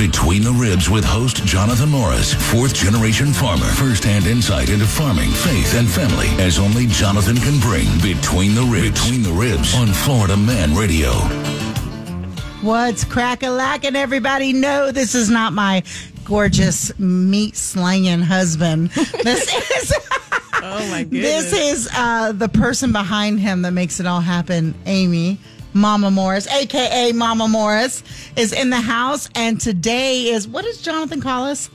Between the Ribs with host Jonathan Morris, fourth generation farmer. First hand insight into farming, faith, and family as only Jonathan can bring. Between the Ribs. Between the Ribs on Florida Man Radio. What's crack a lacking? Everybody know this is not my gorgeous meat slanging husband. This is. Oh my goodness. This is uh, the person behind him that makes it all happen, Amy. Mama Morris, aka Mama Morris, is in the house, and today is what does Jonathan call us?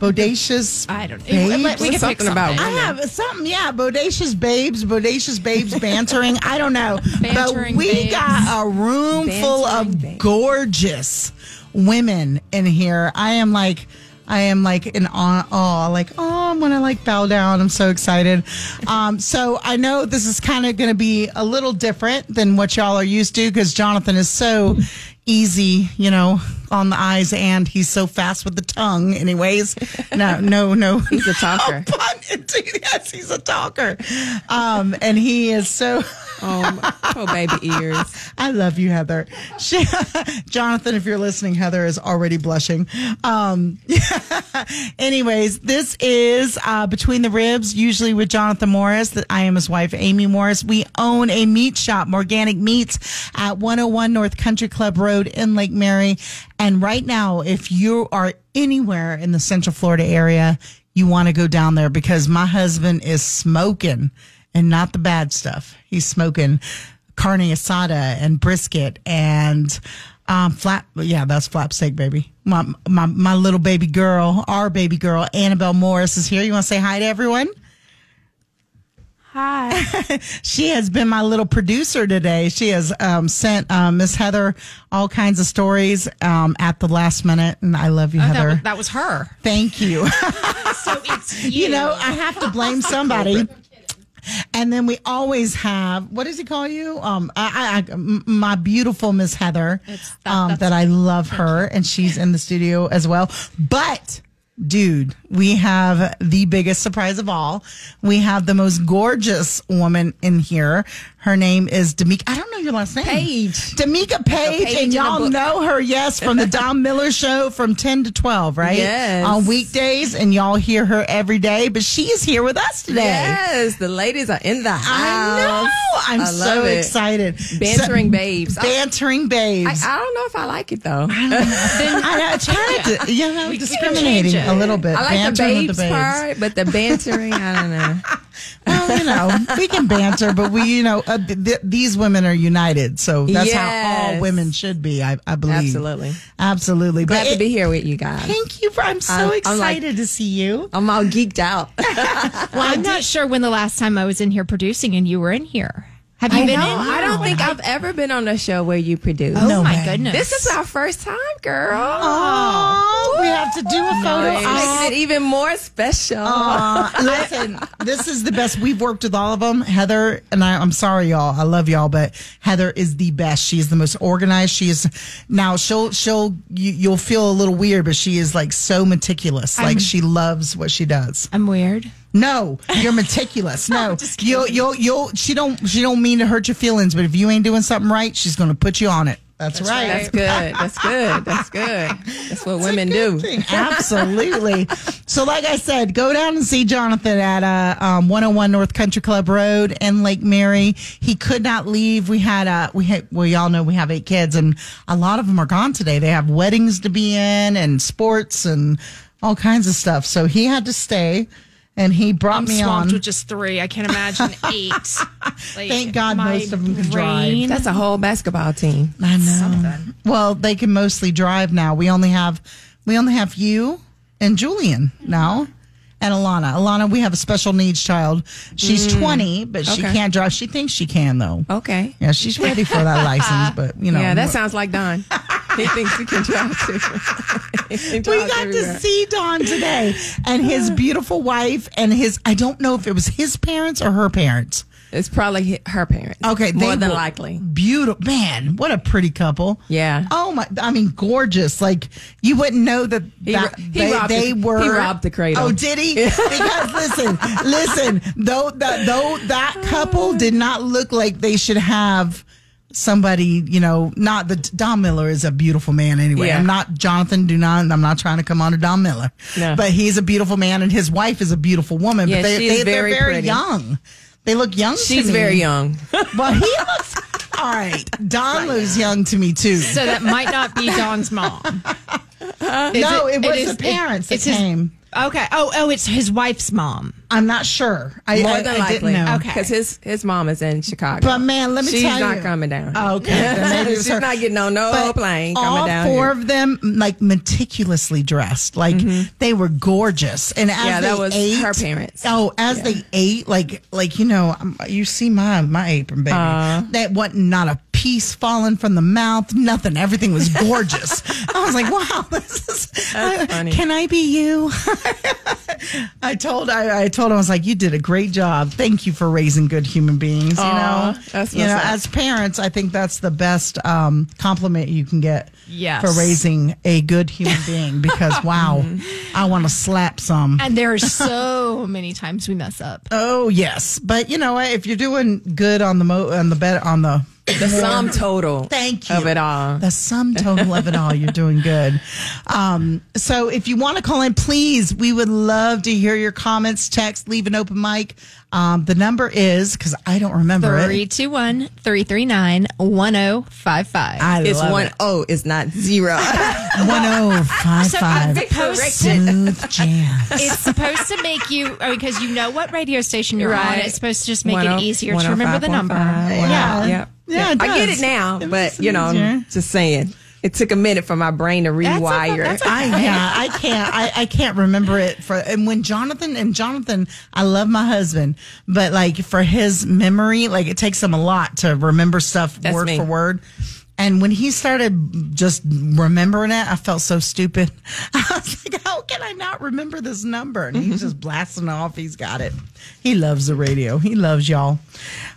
Bodacious. I don't know. babes? We can pick Something about. I have something, yeah, bodacious babes, bodacious babes bantering. I don't know, but Bantering we babes. got a room full of babes. gorgeous women in here. I am like. I am like in awe, awe like, oh, I'm gonna like bow down. I'm so excited. Um, so I know this is kind of gonna be a little different than what y'all are used to because Jonathan is so easy, you know, on the eyes and he's so fast with the tongue. Anyways, no, no, no. He's a talker. No. Yes, he's a talker. Um, and he is so. Oh, oh, baby ears. I love you, Heather. She, Jonathan, if you're listening, Heather is already blushing. Um, anyways, this is uh, Between the Ribs, usually with Jonathan Morris. That I am his wife, Amy Morris. We own a meat shop, Morganic Meats, at 101 North Country Club Road in Lake Mary. And right now, if you are anywhere in the Central Florida area, you want to go down there because my husband is smoking and not the bad stuff. He's smoking carne asada and brisket and um, flap. Yeah, that's flap steak, baby. My, my, my little baby girl, our baby girl, Annabelle Morris is here. You want to say hi to everyone? Hi. She has been my little producer today. She has um, sent um, Miss Heather all kinds of stories um, at the last minute, and I love you, Oh, that, Heather. was, that was her. Thank you. So it's you. you know, I have to blame somebody. And then we always have what does he call you? Um, I, I, m- my beautiful Miss Heather. It's- that- um, that I love her, and she's in the studio as well. But dude, we have the biggest surprise of all. We have the most gorgeous woman in here. Her name is Demika. I don't know your last name. Paige. Demika Page, Paige and y'all know her, yes, from the Don Miller show from 10 to 12, right? Yes. On weekdays, and y'all hear her every day, but she is here with us today. Yes, the ladies are in the house. I know. I'm I so it. excited. Bantering So- babes. Bantering babes. I don't know if I like it though. I, I know, it's kind of, you know, We discriminating a little bit. like Bantering the with babes, part, but the bantering, I don't know. Well, you know, we can banter, but we, you know, uh, th- th- these women are united. So that's how all women should be, I, I believe. Absolutely. Absolutely. Glad but to it- be here with you guys. Thank you. For, I'm so I'm- I'm like- excited to see you. I'm all geeked out. Well, I'm not sure when the last time I was in here producing and you were in here. Have you I been know. in? I don't think I've ever been on a show where you produce. Oh No my way. goodness. This is our first time, girl. Oh, we have to do a photo. It's making it even more special. Uh, listen, this is the best. We've worked with all of them. Heather and I. I'm sorry, y'all. I love y'all, but Heather is the best. She is the most organized. She is now. She'll she'll you, you'll feel a little weird, but she is like so meticulous. like she loves what she does. I'm weird. No, you're meticulous. No, you'll you'll you'll. She don't she don't mean to hurt your feelings, but if you ain't doing something right, she's gonna put you on it. That's, right. That's good. That's good. That's good. That's what women do. thing. Absolutely. so, like I said, go down and see Jonathan at uh, um, 101 North Country Club Road in Lake Mary. He could not leave. We had, uh, we had, well, y'all know we have eight kids, and a lot of them are gone today. They have weddings to be in and sports and all kinds of stuff. So he had to stay. And he brought I'm me swamped on. with just three. I can't imagine eight. Like, Thank God most of them can drive. That's a whole basketball team. I know. Something. Well, they can mostly drive now. We only have we only have you and Julian now. And Alana. Alana, we have a special needs child. She's mm. 20, but she Okay. can't drive. She thinks she can, though. Okay. Yeah, she's ready for that license, but, you know. yeah, that sounds like Don. he thinks he can drive too. We got everywhere. to see Don today and his uh. beautiful wife and his, I don't know if it was his parents or her parents. It's probably her parents. Okay, they more than likely. Beautiful. Man, what a pretty couple. Yeah. Oh my, I mean, gorgeous. Like you wouldn't know that, He that he they, they the- were. he robbed the cradle. Oh, did he? because listen, listen, though that though that couple did not look like they should have somebody, you know, not the Don Miller is a beautiful man anyway. Yeah. I'm not Jonathan. Do not. I'm not trying to come on to Don Miller. No. But he's a beautiful man, and his wife is a beautiful woman. Yeah, but they, they, very they're very pretty. young. They look young. to She's me. very young. Well, he looks. All right, Don looks young to me too. So that might not be Don's mom. no, it, was is- the parents that it's his- came. Okay. Oh, oh, it's his wife's mom. I'm not sure. I, More I- than I likely. didn't know. Okay. Because his, his mom is in Chicago. But man, let me She's tell you. She's not coming down. Oh, okay. Then maybe it was She's her. not getting on no But plane all coming down four here. of them, like meticulously dressed, like they were gorgeous. And as Mm-hmm. Yeah, that they was ate, her parents. Oh, as they ate, like like you know, um, you see my my apron, baby. that wasn't not a piece falling from the mouth, nothing. Everything was gorgeous. I was like, wow, this is. I- funny. Can I be you? I told I, I told him I was like, you did a great job. Thank you for raising good human beings. You Aw, know, that's you what's know, up. as parents, I think that's the best um, compliment you can get. Yes. for raising a good human being. Because wow, Mm-hmm. I want to slap some. And there are so many times we mess up. Oh yes, but you know what? If you're doing good on the mo on the bed on the The sum total Thank you. of it all. The sum total of it all, you're doing good. Um, so if you want to call in, please, we would love to hear your comments, text, leave an open mic. Um, the number is, because I don't remember it. 321 339 1055. I It's love one it. oh, it's not zero. 1055 So I've been. Smooth Jazz. It's supposed to make you, oh, because you know what radio station you're on. It's supposed to just make it easier to remember the number. Yeah. Yeah. Yeah, it I get it now, It but you know, easier. just saying. It took a minute for my brain to rewire. that's okay. I yeah, I can't I, I can't remember it for and when Jonathan and Jonathan, I love my husband, but like for his memory, like it takes him a lot to remember stuff That's word me. for word. And when he started just remembering it, I felt so stupid. I was like, how can I not remember this number? And he's just blasting off. He's got it. He loves the radio. He loves y'all.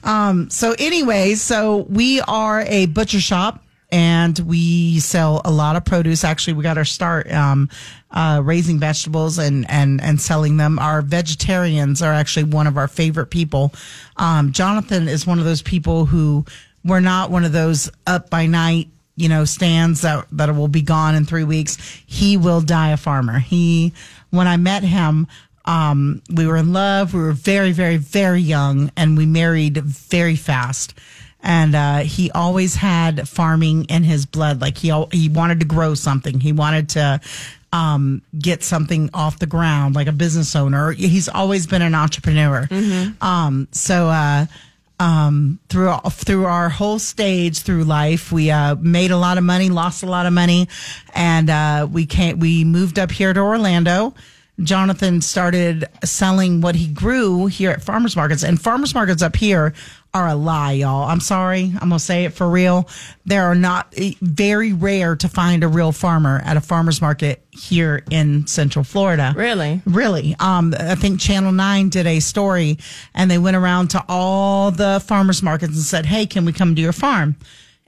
Um, so anyway, so we are a butcher shop and we sell a lot of produce. Actually, we got our start um, uh, raising vegetables and and and selling them. Our vegetarians are actually one of our favorite people. Um, Jonathan is one of those people who we're not one of those up by night. You know, stands that that will be gone in three weeks. He will die a farmer. He, when I met him, um, we were in love. We were very, very, very young, and we married very fast and uh, he always had farming in his blood. Like he he wanted to grow something. He wanted to um, get something off the ground, like a business owner. He's always been an entrepreneur. Um, so. Uh, um, through through our whole stage through life, we uh, made a lot of money, lost a lot of money, and uh, we came. We moved up here to Orlando. Jonathan started selling what he grew here at farmers markets, and farmers markets up here are a lie, y'all. I'm sorry, I'm gonna say it for real. There are not very rare to find a real farmer at a farmers market here in Central Florida. Really? Really. Um, I think Channel 9 did a story and they went around to all the farmers markets and said, Hey, can we come to your farm?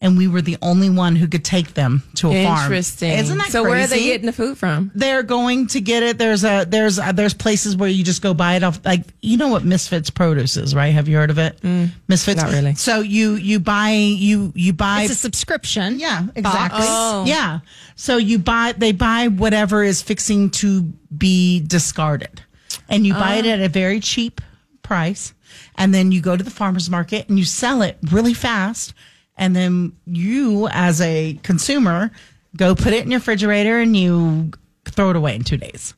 And we were the only one who could take them to a farm. Interesting. Isn't that so crazy? where are they getting the food from? They're going to get it. There's a there's a, there's places where you just go buy it off. Like you know what Misfits Produce is, right? Have you heard of it? Misfits. Mm, not really. So you you buy you you buy It's a subscription. yeah, exactly. Oh. Yeah. So you buy, they buy whatever is fixing to be discarded and you buy it Oh. at a very cheap price. And then you go to the farmer's market and you sell it really fast. And then you, as a consumer, go put it in your refrigerator and you throw it away in two days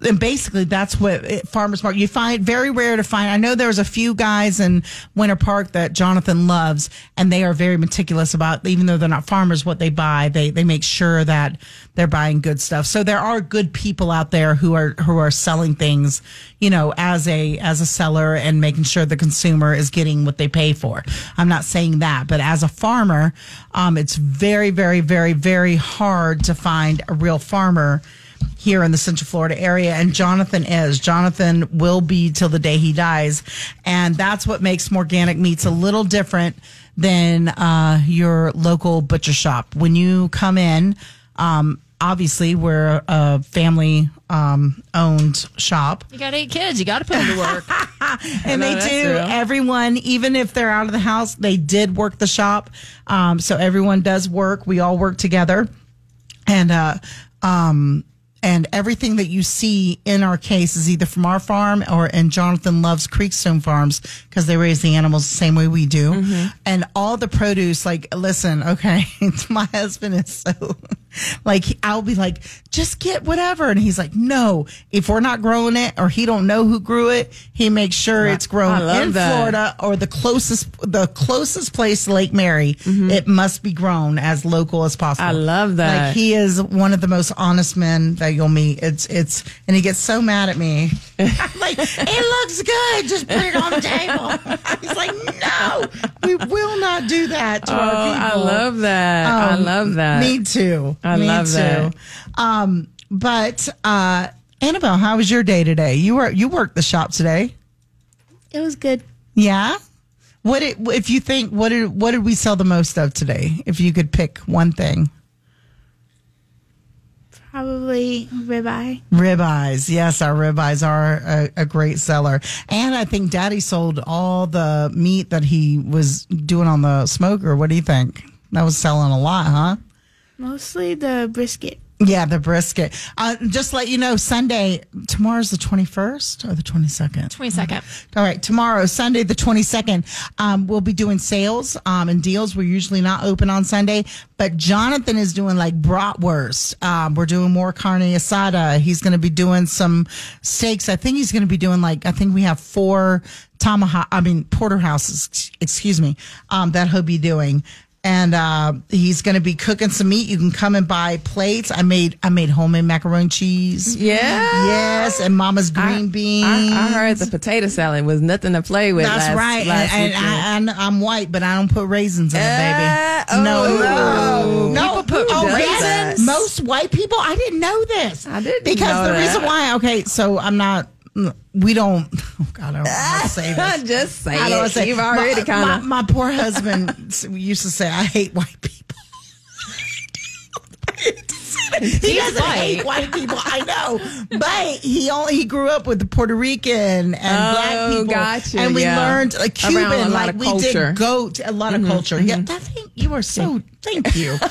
and basically that's what it, farmers market you find very rare to find. I know there's a few guys in winter park that jonathan loves and they are very meticulous about even though they're not farmers what they buy they they make sure that they're buying good stuff. So there are good people out there who are who are selling things you know as a as a seller and making sure the consumer is getting what they pay for. I'm not saying that but as a farmer um, it's very very very very hard to find a real farmer here in the Central Florida area, and Jonathan is. Jonathan will be till the day he dies, and that's what makes Morganic Meats a little different than uh, your local butcher shop. When you come in, um, obviously we're a family um, owned shop. You got eight kids. You got to put them to work. and they do. true. Everyone, even if they're out of the house, they did work the shop. Um, so everyone does work. We all work together, and uh, um, and everything that you see in our case is either from our farm or and Jonathan loves Creekstone Farms because they raise the animals the same way we do, Mm-hmm. and all the produce. Like, listen, okay, my husband is so like I'll be like, just get whatever, and he's like, no, if we're not growing it or he don't know who grew it, he makes sure it's grown in that. Florida or the closest the closest place to Lake Mary. It must be grown as local as possible. Mm-hmm. I love that. Like he is one of the most honest men that you'll meet. It's it's and he gets so mad at me. I'm like, it looks good. Just put it on the table. He's like, no, we will not do that to Oh, our people. I love that. I Um, love that. Me too. I Me love too. that. Um, but uh, Annabelle, how was your day today? You were you worked the shop today. It was good. Yeah. What it, if you think what did what did we sell the most of today? If you could pick one thing, Probably ribeye. ribeyes. Yes, our ribeyes are a, a great seller, and I think Daddy sold all the meat that he was doing on the smoker. What do you think? That was selling a lot, huh? Mostly the brisket. Yeah, the brisket. Uh, just let you know, Sunday tomorrow's the twenty first or the twenty second. 22nd. All right, tomorrow, Sunday, the 22nd, um, we'll be doing sales um, and deals. We're usually not open on Sunday, but Jonathan is doing like bratwurst. Um, we're doing more carne asada. He's going to be doing some steaks. I think he's going to be doing like, I think we have four tomahawk, I mean, porterhouses, excuse me, um, that he'll be doing. And uh, he's going to be cooking some meat. You can come and buy plates. I made I made homemade macaroni cheese. Yeah. Yes, and Mama's green beans. I, I heard the potato salad was nothing to play with. That's last, right. Last and and I, I'm white, but I don't put raisins in it, Uh, baby. no, oh. no, no. People put oh, raisins? Most white people, I didn't know this. I didn't because the that. reason why. Okay, so I'm not. We don't. Oh God, I don't want to say this. Just say I don't it. say You've already my, kind my, of. my poor husband used to say, "I hate white people." He doesn't hate white people. I know, but he only he grew up with the Puerto Rican and black Oh, people, gotcha, and we yeah. learned Cuban, Around a lot like we culture. Mm-hmm, did goat, a lot of culture. Yeah, that thing you are so. Thank you.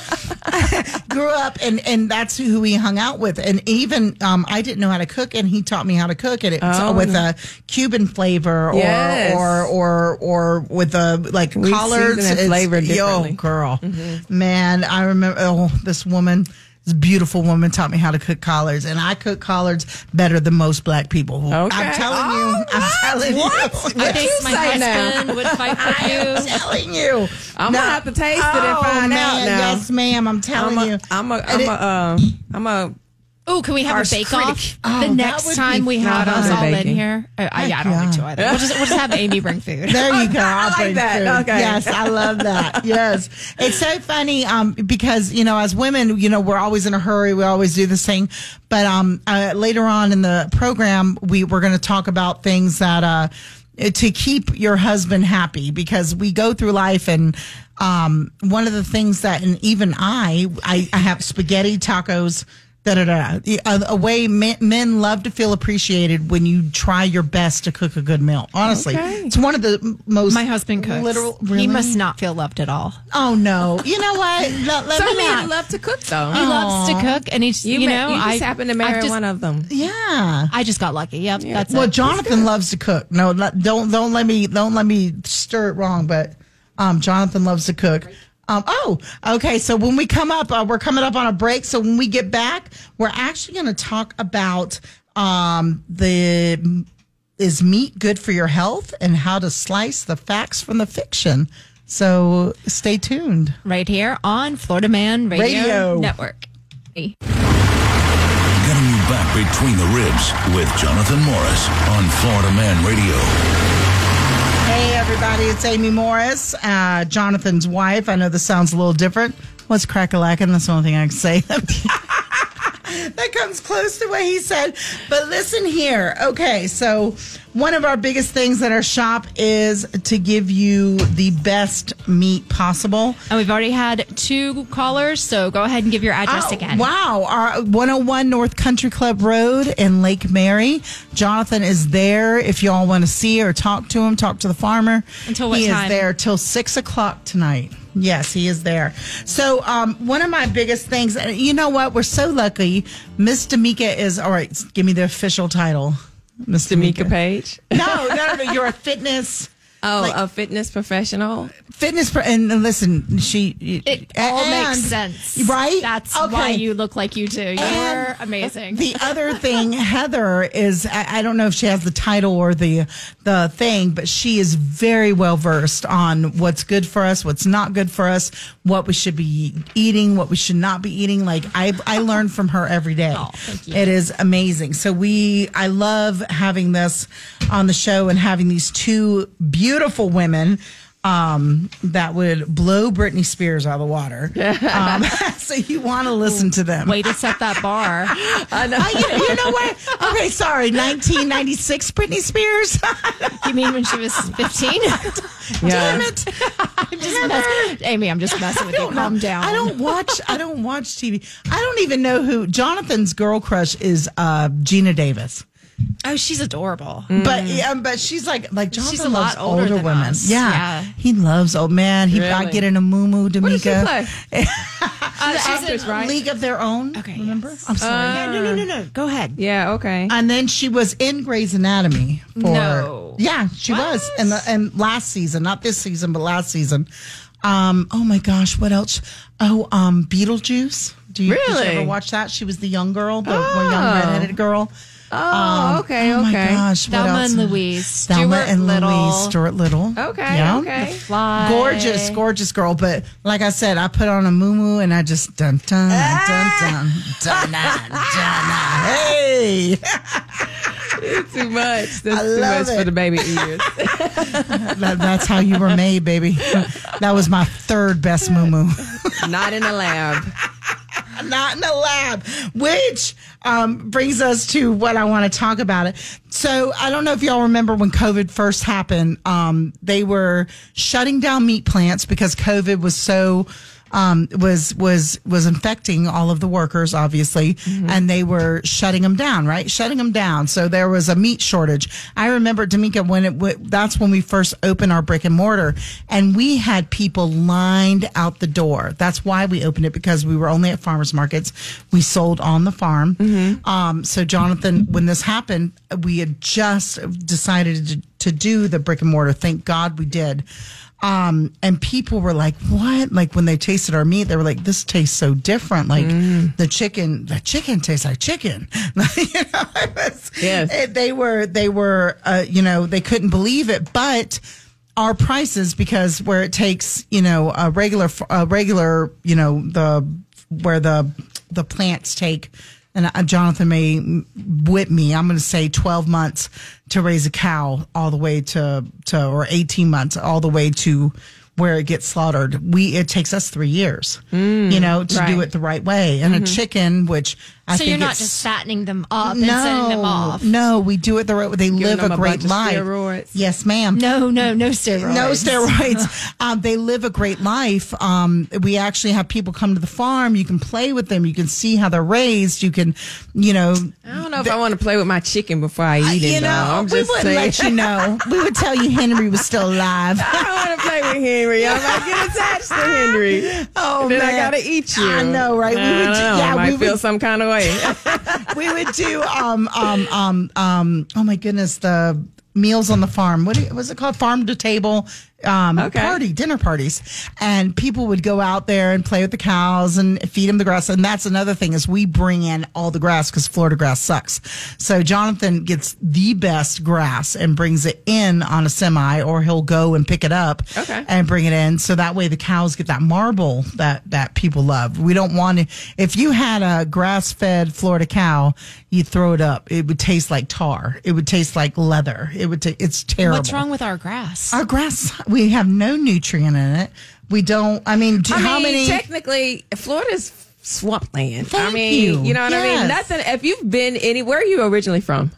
grew up and and that's who we hung out with, and even um, I didn't know how to cook, and he taught me how to cook it it's Oh, with a Cuban flavor or Yes. or or or with a like We collards and flavor Yo, girl, man, I remember. Oh, this woman. This beautiful woman taught me how to cook collards, and I cook collards better than most black people. Okay. I'm telling Oh, you. I'm what? telling What? you. I think you my say now? husband would fight I'm you. telling you. I'm gonna have to taste it and Oh, find man, out now. Yes, ma'am. I'm telling you. I'm you. a, I'm a, I'm a, uh, I'm a, Oh, can we have Harsh a bake critic. off Oh, the next time we have us all in here? Uh, I, yeah, I don't yeah. think so either. We'll just, we'll just have Amy bring food. There you go. I'll like bring that. food. Okay. Yes, I love that. Yes, it's so funny um, because you know, as women, you know, we're always in a hurry. We always do this thing, but um, uh, later on in the program, we we're going to talk about things that uh, to keep your husband happy because we go through life and. Um, one of the things that, and even I, I, I have spaghetti tacos, da da da. The- A, a way men, men love to feel appreciated when you try your best to cook a good meal. Honestly, Okay. it's one of the most. My husband cooks. Literal, He must not feel loved at all. Oh no! You know what? Let, let some me men love to cook though. He loves to cook, and he's you, you, know ma- you just I happen to I've marry just- one of them. Yeah. I just got lucky. Yep, that's Well, it. Jonathan loves to cook. No, don't don't let me don't let me stir it wrong. But um, Jonathan loves to cook. Um, oh, okay. So when we come up, uh, we're coming up on a break. So when we get back, we're actually going to talk about um, the is meat good for your health and how to slice the facts from the fiction. So stay tuned. right here on Florida Man Radio, Radio. Network. Getting you back between the ribs with Jonathan Morris on Florida Man Radio. Hey, everybody, it's Amy Morris, uh, Jonathan's wife. I know this sounds a little different. What's crack a lacking? That's the only thing I can say. that comes close to what he said. But listen here. Okay, so one of our biggest things at our shop is to give you the best meat possible. And we've already had two callers, so go ahead and give your address Oh, again. Wow. Our 101 North Country Club Road in Lake Mary. Jonathan is there if y'all want to see or talk to him, talk to the farmer. Until what he time? is there till six o'clock tonight. Yes, he is there. So, um, one of my biggest things, you know what? We're so lucky. Miss D'Amica is, all right, give me the official title. Miss D'Amica Page. No, no, no, you're a fitness. Oh, Like- a fitness professional. Fitness, pro- and listen, she. It all makes sense. right? That's Okay. why you look like you do. You're And amazing. The other thing, Heather is I, I don't know if she has the title or the the thing, but she is very well versed on what's good for us, what's not good for us, what we should be eating, what we should not be eating. Like I I learn from her every day. Oh, thank you. It is amazing. So we I love having this on the show and having these two beautiful women. Um, that would blow Britney Spears out of the water. Um, so you want to listen to them. Way to set that bar. I know. Uh, you, you know what? Okay, sorry. 1996 Britney Spears. You mean when she was 15? Damn it. I'm just mess- Amy, I'm just messing with you. Calm down. I don't watch I don't watch TV. I don't even know who Jonathan's girl crush is uh Geena Davis. Oh, she's adorable. But yeah, but she's like like Jonathan She's a loves lot older than women. us. Yeah. Yeah. He loves old man. He got Really? get in a moo moo What does she play? Uh, she's actress, in- right? League of Their Own. Okay, Remember? yes. I'm sorry. Yeah, no, no, no, no. Go ahead. Yeah. Okay. and then she was in Grey's Anatomy for No. yeah she was and the and last season not this season but last season um oh my gosh what else oh um Beetlejuice do you, did you ever watch that she was the young girl the one Oh. young redheaded girl Oh, Um, okay. oh my okay. gosh what else? and Louise. Thelma Stuart and Little. Louise Stuart Little Okay. Yeah. Okay. Fly. gorgeous gorgeous girl but like I said I put on a moo and I just dun dun dun dun dun dun dun, dun hey Too much. That's too much for the baby ears. That, that's how you were made, baby. That was my third best moo moo. Not in the lab. Not in the lab, which um, brings us to what I want to talk about. It. So I don't know if y'all remember when COVID first happened. Um, they were shutting down meat plants because COVID was so. Um, was was was infecting all of the workers, obviously, and they were shutting them down, right? Shutting them down. So there was a meat shortage. I remember, D'Amica, when it w- that's when we first opened our brick and mortar, and we had people lined out the door. That's why we opened it because we were only at farmers markets. We sold on the farm. Um, so Jonathan, when this happened, we had just decided to, to do the brick and mortar. Thank God we did. Um, and people were like, what? Like when they tasted our meat, they were like, this tastes so different. Like the chicken, the chicken tastes like chicken. you know, was, Yes. it- they were, they were, uh, you know, they couldn't believe it, but our prices, because where it takes, you know, a regular, a regular, you know, the, where the, the plants take, and uh, Jonathan may whip me. I'm going to say 12 months to raise a cow all the way to, to, or 18 months all the way to where it gets slaughtered. We, it takes us three years, you know, to do it the right way. And a chicken, which I So think you're not just fattening them up and sending them off. no, we do it the right way. They live a a great bunch of life. steroids? Yes, ma'am. No, no, no steroids. No steroids. um, they live a great life. Um, we actually have people come to the farm. You can play with them. You can see how they're raised. You can, you know, I don't know if I want to play with my chicken before I eat it. you know, I'm we just wouldn't saying. let you know. We would tell you Henry was still alive. I don't want to play with Henry. I might get attached to Henry. Oh, And then I gotta eat you. I know, right? We I would don't know. yeah, I might we feel would- some kind of we would do um um um um oh my goodness the meals on the farm. What was it called? Farm to table um Okay. party dinner parties and people would go out there and play with the cows and feed them the grass. And that's another thing is we bring in all the grass because Florida grass sucks. So Jonathan gets the best grass and brings it in on a semi or he'll go and pick it up Okay. and bring it in. So that way the cows get that marble that that people love. We don't want to if you had a grass fed Florida cow you'd throw it up. It would taste like tar. It would taste like leather. It would ta- it's terrible. What's wrong with our grass? our grass we have no nutrient in it we don't i mean do, I how mean, many technically, Florida's swampland. I Thank mean, you. you know what I mean? Yes. Nothing. If you've been anywhere, are you originally from?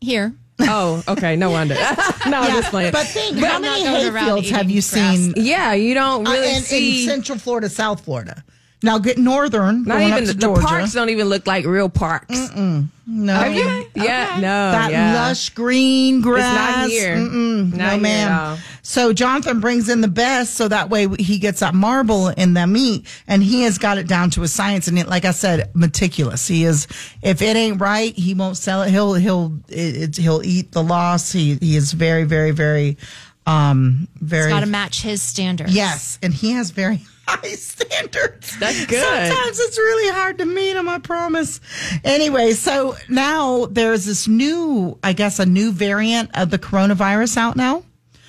Here. Oh, okay. No wonder. no, I'm just playing. But think, But how I'm many not going around hayfields have you grass. seen yeah, you don't uh, really in, see. in Central Florida, South Florida? Now get northern, not even up the, to the Georgia. parks don't even look like real parks. no, Have you? Yeah, no, that yeah. lush green grass. here. Mm-mm, Not no, here ma'am. So Jonathan brings in the best, so that way he gets that marble in the meat, and he has got it down to a science. And it, like I said, meticulous. He is. If it ain't right, he won't sell it. He'll he'll it, it, he'll eat the loss. He he is very very very um very Got to match his standards. Yes, and he has very high standards. That's good. Sometimes it's really hard to meet them, I promise. Anyway, so now there's this new, I guess, a new variant of the coronavirus out now.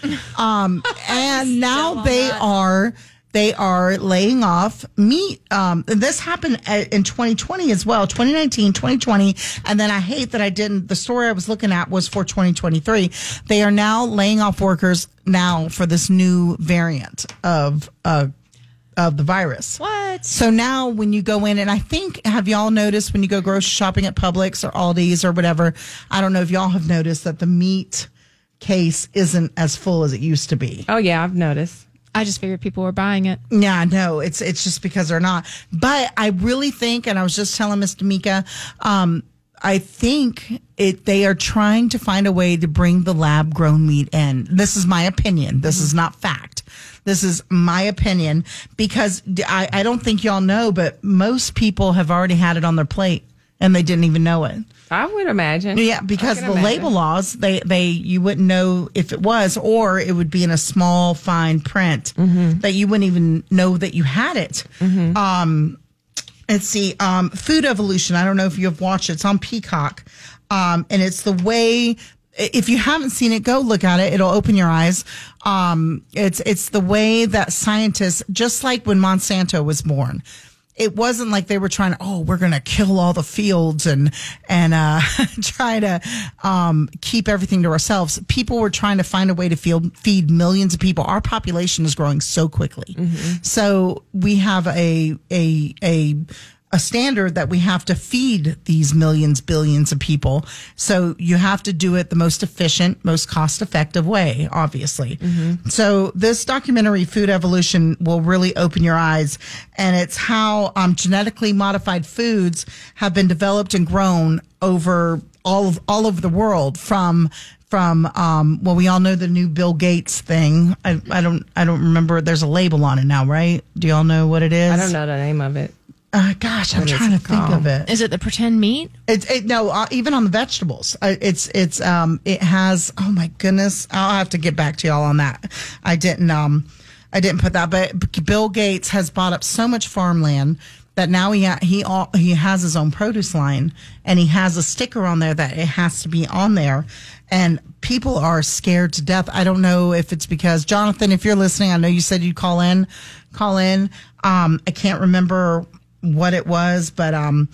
Um, and now they that. are they are laying off meat. Um, this happened in 2020 as well, 2019, 2020. And then I hate that I didn't, the story I was looking at was for 2023. They are now laying off workers now for this new variant of, uh, of the virus. What? So now when you go in, and I think, have y'all noticed when you go grocery shopping at Publix or Aldi's or whatever? I don't know if y'all have noticed that the meat case isn't as full as it used to be. Oh yeah, I've noticed. I just figured people were buying it. Yeah, no, it's it's just because they're not. But I really think, and I was just telling Miss D'Amica, um, I think it they are trying to find a way to bring the lab grown meat in. This is my opinion. This is not fact. This is my opinion because I, I don't think y'all know, but most people have already had it on their plate and they didn't even know it. I would imagine. Yeah, because the imagine. label laws, they they you wouldn't know if it was, or it would be in a small fine print Mm-hmm. that you wouldn't even know that you had it. Um, let's see, um, Food Evolution. I don't know if you have watched it. It's on Peacock, um, and it's the way. If you haven't seen it, go look at it. It'll open your eyes. Um, it's it's the way that scientists, just like when Monsanto was born, it wasn't like they were trying to, oh, we're going to kill all the fields and, and, uh, try to, um, keep everything to ourselves. People were trying to find a way to feed, feed millions of people. Our population is growing so quickly. So we have a, a, a, a standard that we have to feed these millions, billions of people. So you have to do it the most efficient, most cost effective way, obviously. So this documentary, Food Evolution, will really open your eyes. And it's how um, genetically modified foods have been developed and grown over all of, all over the world from from um well we all know the new Bill Gates thing. I, I don't I don't remember there's a label on it now, right? Do y'all know what it is? I don't know the name of it. Uh, gosh, I'm What is trying to it think of it. Is it the pretend meat? It's it, no, uh, even on the vegetables, uh, it's it's um it has. Oh my goodness, I'll have to get back to y'all on that. I didn't um I didn't put that, but Bill Gates has bought up so much farmland that now he ha- he all, he has his own produce line and he has a sticker on there that it has to be on there. And people are scared to death. I don't know if it's because Jonathan, if you're listening, I know you said you'd call in, call in. Um, I can't remember what it was, but um,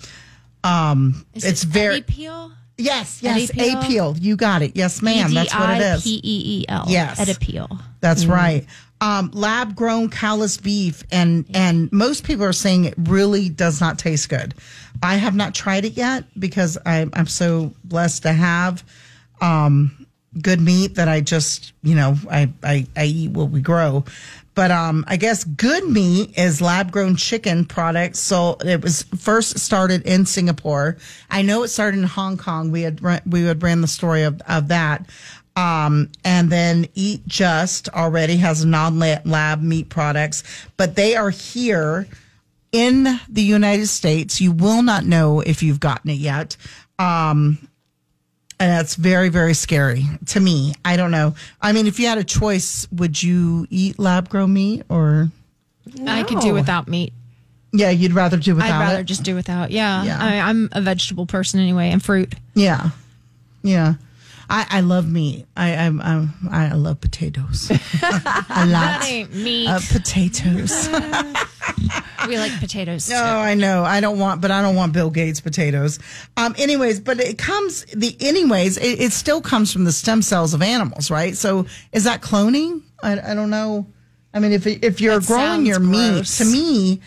um, Is it's it very Eddie Peel? yes, yes, Eddie Peel? Apeel. You got it. Yes, ma'am. That's what it is. E-D-I-P-E-E-L. Yes. Edipeel. That's right. Um, lab grown callus beef, and and most people are saying it really does not taste good. I have not tried it yet because I, I'm so blessed to have um, good meat that I just you know I, I I eat what we grow. But um, I guess good meat is lab grown chicken products. So it was first started in Singapore. I know it started in Hong Kong. We had we had ran the story of of that. Um, and then Eat Just already has non lab meat products, but they are here in the United States. You will not know if you've gotten it yet. Um, and that's very, very scary to me. I don't know. I mean, if you had a choice, would you eat lab grown meat or? I could do without meat. Yeah, you'd rather do without I'd rather it. just do without. Yeah. Yeah. I, I'm a vegetable person anyway, and fruit. Yeah, yeah. I, I love meat. I I'm, I'm, I love potatoes. a lot. That ain't meat. Uh, potatoes. we like potatoes. Oh, I know. I don't want, but I don't want Bill Gates potatoes. Um, anyways, but it comes the anyways. It, it still comes from the stem cells of animals, right? So is that cloning? I, I don't know. I mean, if if you're That growing your gross. meat, to me,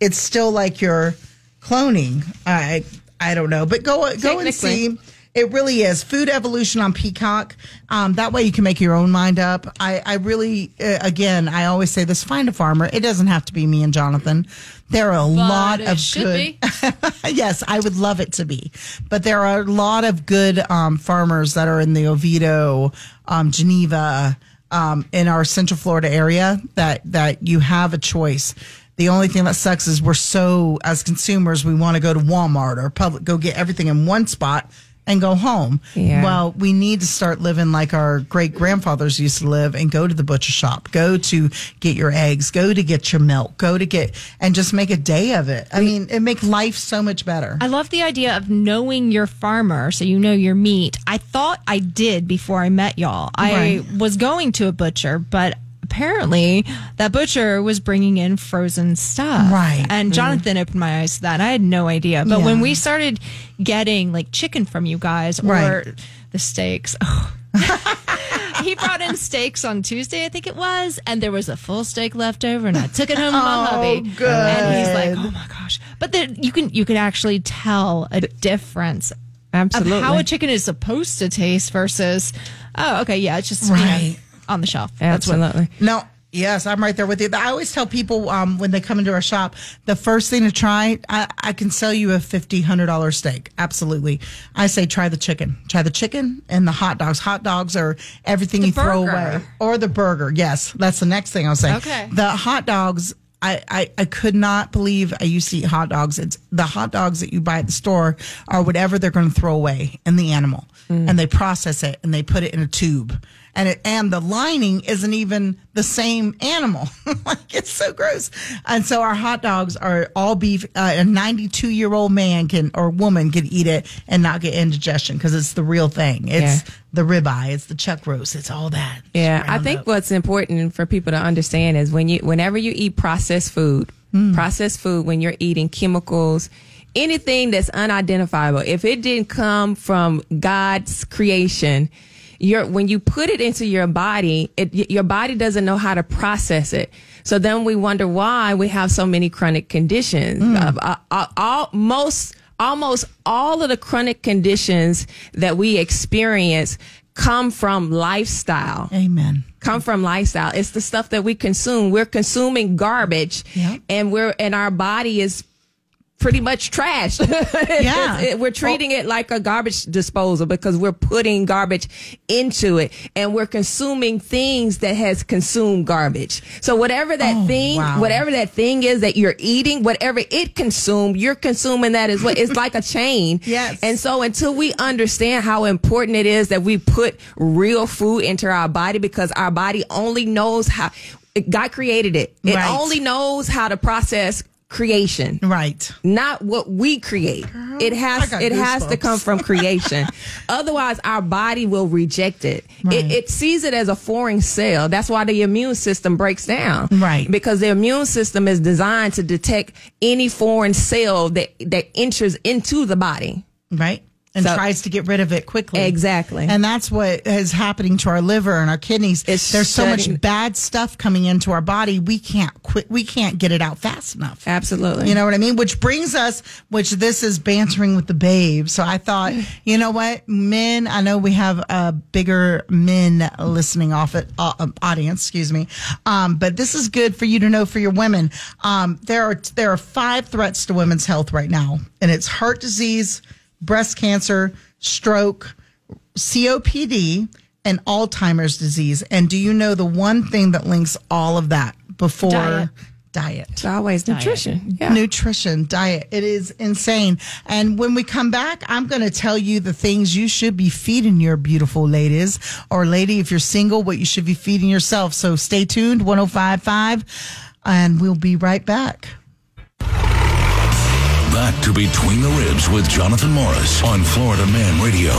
it's still like you're cloning. I I don't know, but go go and see. It really is food evolution on Peacock. Um, that way you can make your own mind up. I, I really, uh, again, I always say this: find a farmer. It doesn't have to be me and Jonathan. There are a lot it of should good. be. yes, I would love it to be, but there are a lot of good um, farmers that are in the Oviedo, um, Geneva, um, in our Central Florida area. That that you have a choice. The only thing that sucks is we're so as consumers we want to go to Walmart or Publix go get everything in one spot and go home. Yeah. Well, we need to start living like our great grandfathers used to live and go to the butcher shop, go to get your eggs, go to get your milk, go to get and just make a day of it. I mean, it make life so much better. I love the idea of knowing your farmer so you know your meat. I thought I did before I met y'all. I was going to a butcher, but apparently that butcher was bringing in frozen stuff. Right. And mm. Jonathan opened my eyes to that. I had no idea. But when we started getting like chicken from you guys or Right. the steaks, he brought in steaks on Tuesday, I think it was, and there was a full steak left over, and I took it home to my oh, hubby. good. And he's like, "Oh my gosh!" But then you can you can actually tell a difference Absolutely. of how a chicken is supposed to taste versus, oh, okay, yeah, it's just you know, Right. On the shelf. That's what. Absolutely. No, yes, I'm right there with you. I always tell people um, when they come into our shop, the first thing to try, I, I can sell you a fifty, hundred dollar steak. Absolutely. I say try the chicken. Try the chicken and the hot dogs. Hot dogs are everything you throw away. Or the burger. Yes, that's the next thing I'll say. Okay. The hot dogs. I, I, I could not believe I used to eat hot dogs. It's the hot dogs that you buy at the store are whatever they're going to throw away in the animal, and they process it and they put it in a tube, and it and the lining isn't even the same animal. like it's so gross. And so our hot dogs are all beef. Uh, a 92 year old man can or woman can eat it and not get indigestion because it's the real thing. It's Yeah. the ribeye. It's the chuck roast. It's all that. Yeah, I think up. what's important for people to understand is when you, whenever you eat processed food, processed food, when you're eating chemicals, anything that's unidentifiable, if it didn't come from God's creation, your when you put it into your body, it, your body doesn't know how to process it. So then we wonder why we have so many chronic conditions. Uh, uh, uh, all, most, almost all of the chronic conditions that we experience come from lifestyle Amen. come from lifestyle. It's the stuff that we consume. We're consuming garbage Yep. and we're, and our body is pretty much trash. Yeah. It- we're treating it like a garbage disposal because we're putting garbage into it and we're consuming things that has consumed garbage. So whatever that Oh, thing, wow. whatever that thing is that you're eating, whatever it consumed, you're consuming that as well. It's like a chain. Yes. And so until we understand how important it is that we put real food into our body because our body only knows how God created it. It Right. only knows how to process creation Right. not what we create. it has it has to come from creation. Otherwise, our body will reject it. Right. it. It sees it as a foreign cell. That's why the immune system breaks down. Right. Because the immune system is designed to detect any foreign cell that that enters into the body. right? And So- tries to get rid of it quickly. Exactly. And that's what is happening to our liver and our kidneys. It's There's so much bad stuff coming into our body. We can't quit. We can't get it out fast enough. Absolutely. You know what I mean? Which brings us, which this is bantering with the babes. So I thought, you know what, men. I know we have a bigger men listening off it uh, um, audience. Excuse me, um, but this is good for you to know for your women. Um, there are there are five threats to women's health right now, and it's heart disease, breast cancer, stroke, COPD, and Alzheimer's disease. And do you know the one thing that links all of that before Diet. diet? it's always nutrition. Yeah. nutrition, diet. It is insane. And when we come back, I'm going to tell you the things you should be feeding your beautiful ladies, or lady, if you're single, what you should be feeding yourself. So stay tuned, 1055, and we'll be right back. Back to Between the Ribs with Jonathan Morris on Florida Man Radio.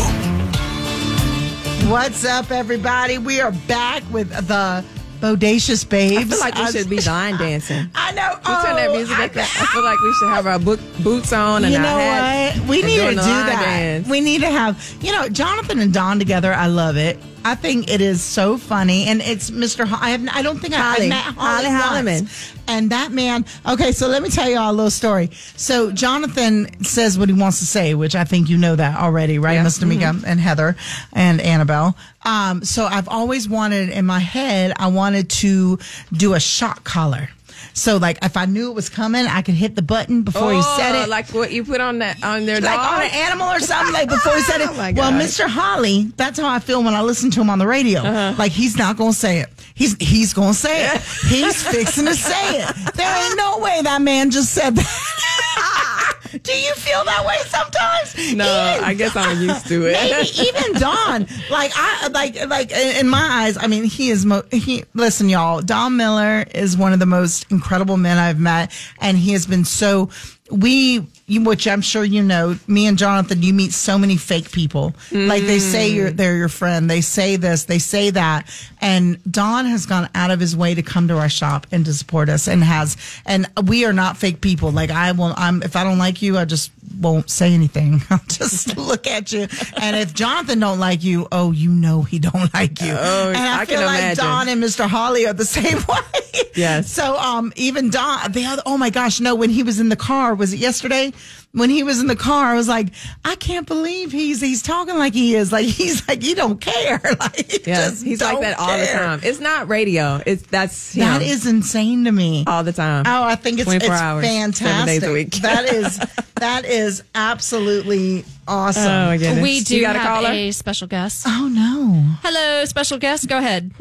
What's up, everybody? We are back with the Bodacious Babes. I feel like we As- should be line dancing. I know. We turn that Oh, music I- up. I feel like we should have our book, boots on and you our know what? We need to do that. dance. We need to have, you know, Jonathan and Don together. I love it. I think it is so funny, and it's Mr. Ho- I have I don't think Holly. I met Holly, Holly. Holliman. And that man, okay, so let me tell you all a little story. So Jonathan says what he wants to say, which I think you know that already, right, Yeah. Mr. Mika and Heather and Annabelle. Um, so I've always wanted in my head, I wanted to do a shock collar. So like if I knew it was coming, I could hit the button before he said Oh, it. like what you put on that on their like dog. on an animal or something like before he said it. Oh, well, Mr. Holly, that's how I feel when I listen to him on the radio. Uh-huh. Like he's not gonna say it. He's he's gonna say it. He's fixing to say it. There ain't no way that man just said that. Do you feel that way sometimes? No, I guess I'm used to it. Maybe even Don. Like I like like in my eyes. I mean, he is. Mo- he listen, y'all. Don Miller is one of the most incredible men I've met, and he has been so. We, which I'm sure you know, me and Jonathan, you meet so many fake people. Like they say mm. you're they're your friend. They say this, they say that, and Don has gone out of his way to come to our shop and to support us, and has. And we are not fake people. Like I will. I'm if I don't like you, I just won't say anything. I'll just look at you. And if Jonathan don't like you, oh, you know he don't like you. Oh, and I, I feel can like imagine. Don and Mr. Holly are the same way. Yes. So um even Don the other oh my gosh, no, when he was in the car, was it yesterday? When he was in the car, I was like, I can't believe he's he's talking like he is. Like he's like you don't care. Like he Yes, just he's like don't that all the time. It's not radio. It's that's him That is insane to me. all the time. Oh, I think it's, it's hours, seven fantastic. days a week. that is that is absolutely awesome. Oh my goodness. We You do got a have caller? a special guest. Oh, no. Hello, special guest. Go ahead.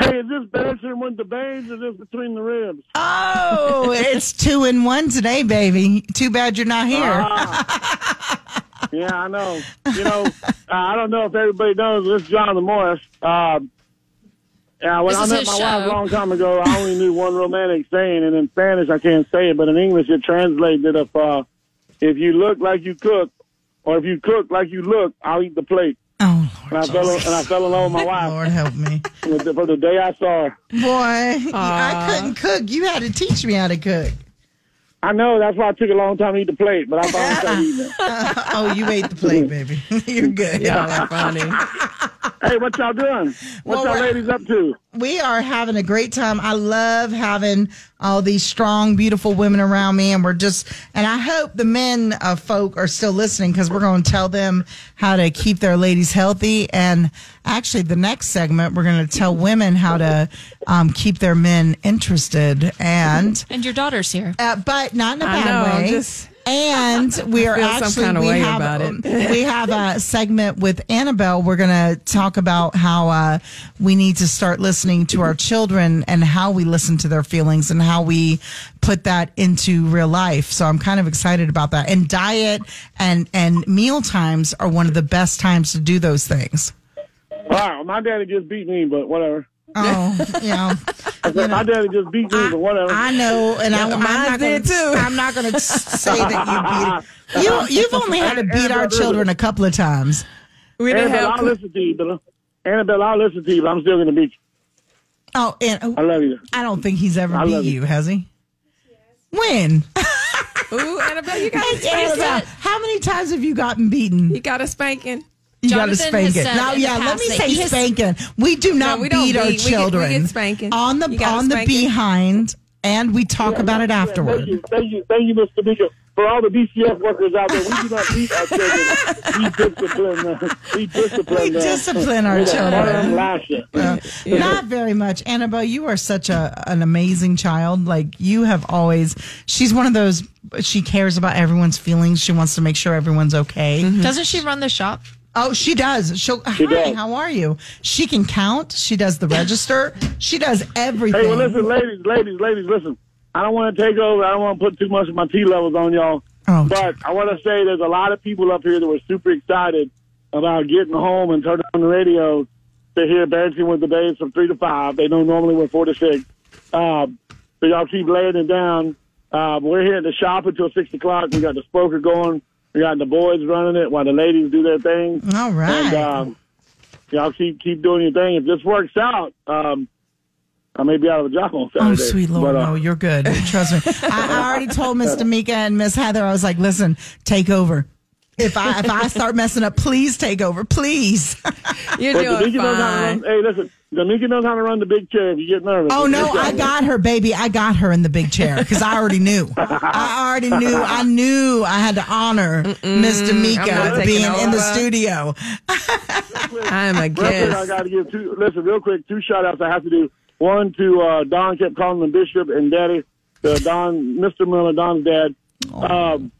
Hey, is this dancing with the babes or is this between the ribs? Oh, it's two and one today, baby. Too bad you're not here. Yeah, I know. You know, uh, I don't know if everybody knows this is Jonathan Morris. Uh, yeah, when This I met my show. wife a long time ago, I only knew one romantic saying, and in Spanish I can't say it, but in English it translates that if uh, if you look like you cook, or if you cook like you look, I'll eat the plate. Oh, And I Lord. fell and I fell in love with my wife Lord help me. from the, from the day I saw her. Boy, I couldn't cook. You had to teach me how to cook. I know that's why it took a long time to eat the plate, but I finally started eating it. Oh, you ate the plate, baby. You're good. Y'all are funny. Hey, what y'all doing? Well, What y'all ladies up to? We are having a great time. I love having all these strong, beautiful women around me, and we're just. And I hope the men uh, folk are still listening because we're going to tell them how to keep their ladies healthy. And actually, the next segment we're going to tell women how to um, keep their men interested. And And your daughter's here. uh, but not in a bad know, way. just- and we are feel some actually kinda we way have about it. we have a segment with Annabelle. We're going to talk about how uh, we need to start listening to our children and how we listen to their feelings and how we put that into real life. So I'm kind of excited about that. And diet and and meal times are one of the best times to do those things. Wow, my daddy just beat me, but whatever. Oh, yeah. my daddy just beat me, but whatever. I know, and I, I'm not going did too. I'm not going to say that you beat. You you've only had to beat our children a couple of times. We didn't Annabelle, have I'll listen to you, but Annabelle, I'll listen to you, but I'm still gonna beat you. Oh, and oh, I love you. I don't think he's ever I beat you, you. has he? When? Ooh, Annabelle, you got a Annabelle, spanking. How many times have you gotten beaten? You got a spanking. You got to spank it. Now, yeah, let me that say he has- spanking. We do not we don't beat our beat. We get- we children. get spanking. on the You got a on the behind, and we talk about it Thank afterward. you, thank you, thank you, Mr. Mika. For all the DCF workers out there, we do not beat our children. We discipline them. We discipline We them. discipline our With children. firm lasher. Uh, not very much. Annabelle, you are such a an amazing child. Like you have always she's one of those she cares about everyone's feelings. She wants to make sure everyone's okay. Mm-hmm. Doesn't she run the shop? Oh, she does. She'll hi, does. how are you? She can count. She does the register. She does everything. Hey, well, listen, ladies, ladies, ladies, listen. I don't want to take over. I don't want to put too much of my T levels on y'all. Oh, But I want to say there's a lot of people up here that were super excited about getting home and turning on the radio to hear Dancing with the Babes from 3 to 5. They know normally we're 4 to 6. Um, so y'all keep laying it down. Uh, we're here at the shop until 6 o'clock. We got the smoker going. We got the boys running it while the ladies do their thing. all right. And um, y'all keep keep doing your thing. If this works out, um, I may be out of a job on Saturday. Oh, sweet Lord, But, uh, no, you're good. Trust me. I, I already told Miss Mika and Miss Heather, I was like, listen, take over. If I if I start messing up, please take over, please. You're But doing Damika knows how to fine. run. Hey, listen, Damika knows how to run the big chair. If you get nervous, Oh no, I got her, baby. I got her in the big chair because I already knew. I already knew. I knew I had to honor Miss I'm D'Amica being in the over. studio. I am a Real quick, I got to give two. Listen, real quick, two shout outs I have to do. One to uh, Don kept calling him Bishop and Daddy. To Don, Mr. Miller, Don's dad. Um,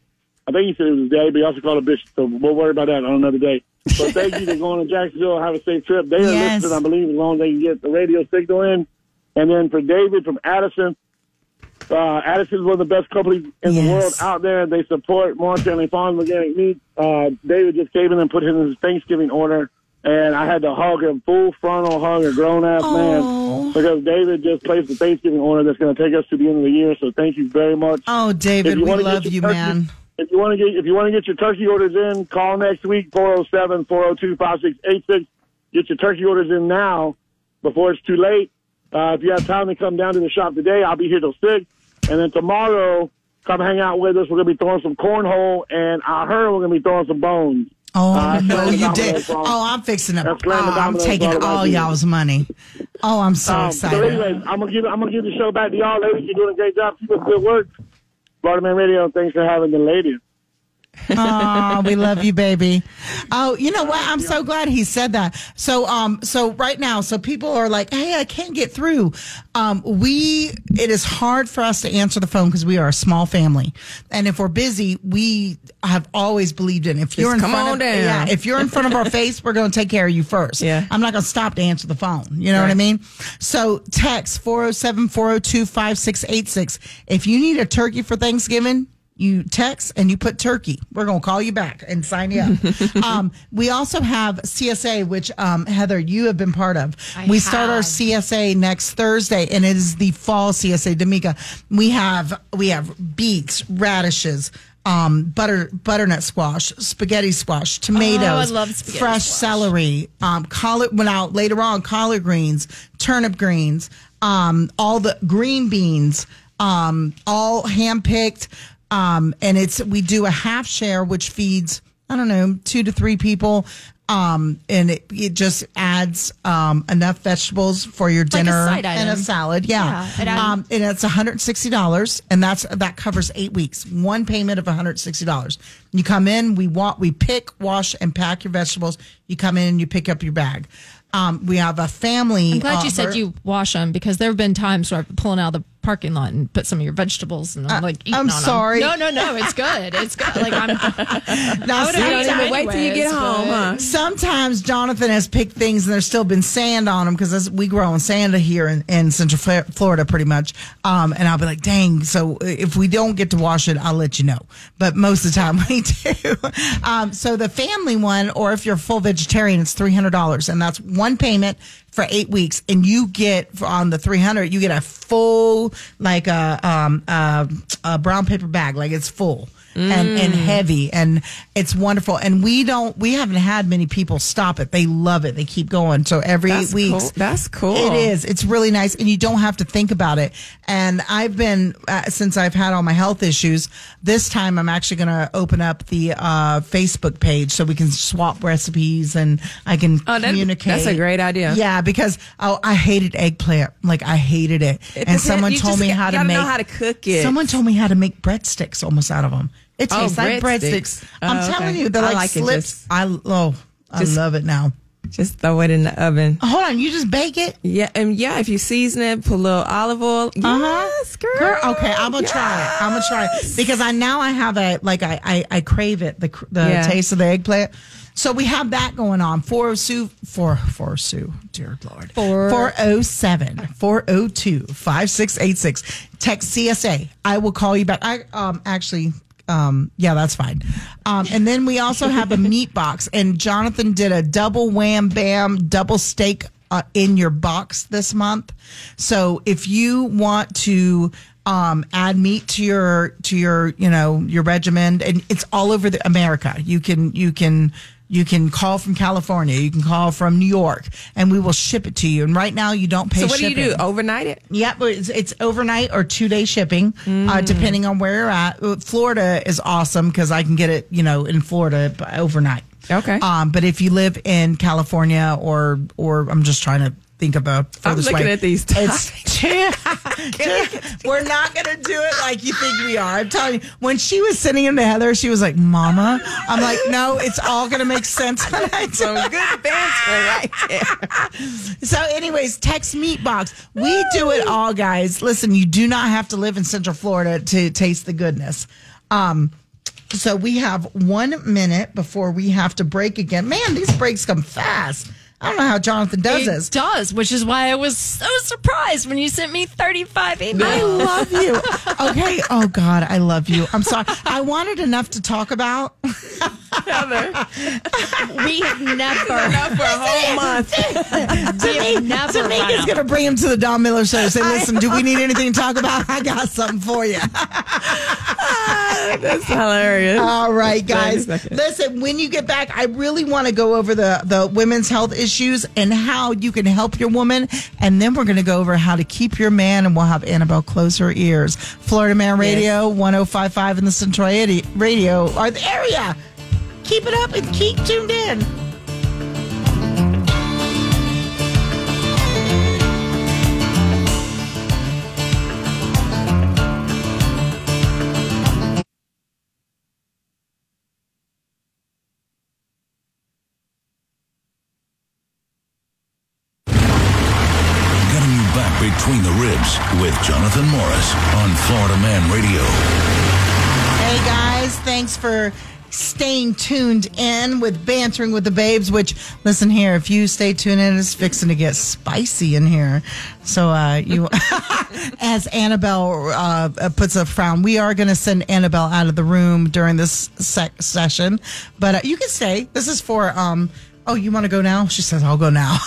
I think he said it was his daddy, but he also called him Bishop. So we'll worry about that on another day. But thank you for going to Jacksonville. Have a safe trip. They are Yes. listening, I believe, as long as they can get the radio signal in. And then for David from Addison, uh, Addison's one of the best companies in the world out there. They support Montana Farms Organic Meat. Uh, David just came in and put him in his Thanksgiving order, and I had to hug him, full frontal hug, a grown ass Oh. man, because David just placed the Thanksgiving order that's going to take us to the end of the year. So thank you very much. Oh, David, we love you, turkey- man. If you want to get if you want to get your turkey orders in, call next week 407-402-5686. Get your turkey orders in now before it's too late. Uh, if you have time to come down to the shop today, I'll be here till six. And then tomorrow, come hang out with us. We're gonna be throwing some cornhole, and I heard we're gonna be throwing some bones. Oh Uh, no, you did. Oh, I'm fixing up. Oh, That's Slam the I'm taking all y'all's money. Oh, I'm so Um, so excited. anyways, I'm gonna give I'm gonna give the show back to y'all, ladies. You're doing a great job. Keep up good work. Florida Man Radio. Thanks for having the ladies. Oh, we love you, baby. Oh, you know what? I'm so glad he said that. So, um, so right now, so people are like, "Hey, I can't get through." Um, we it is hard for us to answer the phone because we are a small family, and if we're busy, we have always believed in if you're in come front on of down. yeah, if you're in front of our face, we're going to take care of you first. Yeah. I'm not going to stop to answer the phone. You know what I mean? So text 407 402 5686. If you need a turkey for Thanksgiving, you text and you put turkey. We're going to call you back and sign you up. um, we also have CSA, which um, Heather, you have been part of. I we start our. CSA next Thursday, and it is the fall CSA. D'Amica, we have we have beets, radishes. Um, butter butternut squash, spaghetti squash, tomatoes, Oh, I love spaghetti fresh squash. celery, um, collard. Went out later on, collard greens, turnip greens, um, all the green beans, um, all hand picked. Um, and it's we do a half share, which feeds I don't know two to three people. Um, and it, it just adds um, enough vegetables for your Like dinner side and a salad. Yeah, Yeah, it um, and it's one hundred sixty dollars, and that's that covers eight weeks. One payment of one hundred sixty dollars. You come in, we want we pick, wash, and pack your vegetables. You come in and you pick up your bag. Um, we have a family. I'm glad you uh, said you wash them because there have been times where I've been pulling out of the parking lot and put some of your vegetables and I'm like eating I'm on sorry. No, no, no. It's good. It's good. Like I'm. Now, have don't even wait till you get home, huh? Sometimes Jonathan has picked things and there's still been sand on them because we grow in sand here in, in Central Florida pretty much. Um, and I'll be like, dang. So if we don't get to wash it, I'll let you know. But most of the time we do. Um, so the family one, or if you're full vegetarian, it's $300. And that's one payment for eight weeks. And you get on the 300, you get a full, like a, um, a, a brown paper bag. Like it's full and, and heavy and it's wonderful. And we don't, we haven't had many people stop it. They love it. They keep going. So every That's eight weeks. cool. That's cool. It is. It's really nice. And you don't have to think about it. And I've been, uh, since I've had all my health issues, this time I'm actually going to open up the uh, Facebook page so we can swap recipes and I can Oh, communicate. that's a great idea. Yeah, because oh, I hated eggplant. Like I hated it. It and someone told me how to make know how to cook it. Someone told me how to make breadsticks almost out of them. It Oh, tastes like breadsticks. breadsticks. I'm Oh, telling okay. you, they're like, like slips. just- I oh, I just- love it now. Just throw it in the oven. Hold on, you just bake it. Yeah, and yeah, if you season it, put a little olive oil. Yes, girl. Uh-huh. Girl, okay, I'm gonna try it. I'm gonna try it because I now I have a like I I, I crave it the the Yeah. taste of the eggplant. So we have that going on. 402 4 402, dear Lord. 407 402 5686. Text CSA. I will call you back. I um actually um yeah, that's fine. Um and then we also have a meat box and Jonathan did a double wham bam double steak uh, in your box this month. So if you want to um, add meat to your to your you know your regimen, and it's all over the America. You can you can You can call from California. You can call from New York, and we will ship it to you. And right now, you don't pay. So what do you do? Overnight it? Yep, it's, it's overnight or two day shipping, uh, depending on where you're at. Uh, Florida is awesome because I can get it, you know, in Florida overnight. Okay. Um, but if you live in California or or I'm just trying to think about I'm looking way. at these It's too- we're not gonna do it like you think we are. I'm telling you. When she was sending him to Heather, she was like, "Mama," I'm like, "No, it's all gonna make sense when I do Some good banter right there. so, anyways, text Meatbox. We do it all, guys. Listen, you do not have to live in Central Florida to taste the goodness. Um, so we have one minute before we have to break again. Man, these breaks come fast. I don't know how Jonathan does It this. does, which is why I was so surprised when you sent me 35 emails. I love you. Okay. Oh God, I love you. I'm sorry. I wanted enough to talk about. Heather, We have never, enough for a whole month. we have never run Tamika's out. gonna bring him to the Don Miller show. And Say, listen, do we need anything to talk about? I got something for you. Ah, that's hilarious. All right, guys. Listen, when you get back, I really want to go over the the women's health issues and how you can help your woman, and then we're going to go over how to keep your man, and we'll have Annabelle close her ears. Florida Man Radio, 105.5 in the Central area, Radio, or the area. Keep it up and keep tuned in. With Jonathan Morris on Florida Man Radio. Hey guys, thanks for staying tuned in with bantering with the babes. Which listen here, if you stay tuned in, it's fixing to get spicy in here. So uh, you, as Annabelle uh, puts a frown, we are going to send Annabelle out of the room during this sec- session, but uh, you can stay. This is for. Um, oh, you want to go now? She says, "I'll go now."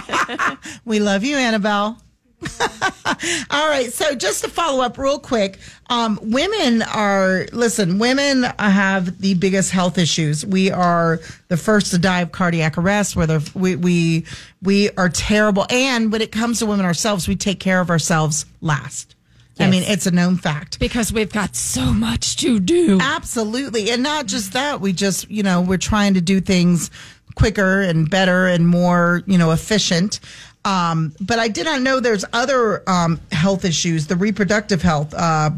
we love you, Annabelle. All right. So just to follow up real quick, um, women are, listen, women have the biggest health issues. We are the first to die of cardiac arrest, whether we, we, we are terrible. And when it comes to women ourselves, we take care of ourselves last. I mean, it's a known fact. because we've got so much to do. Absolutely. And not just that, we just, you know, we're trying to do things quicker and better and more, you know, efficient. Um, but I did not know there's other um, health issues, the reproductive health, uh,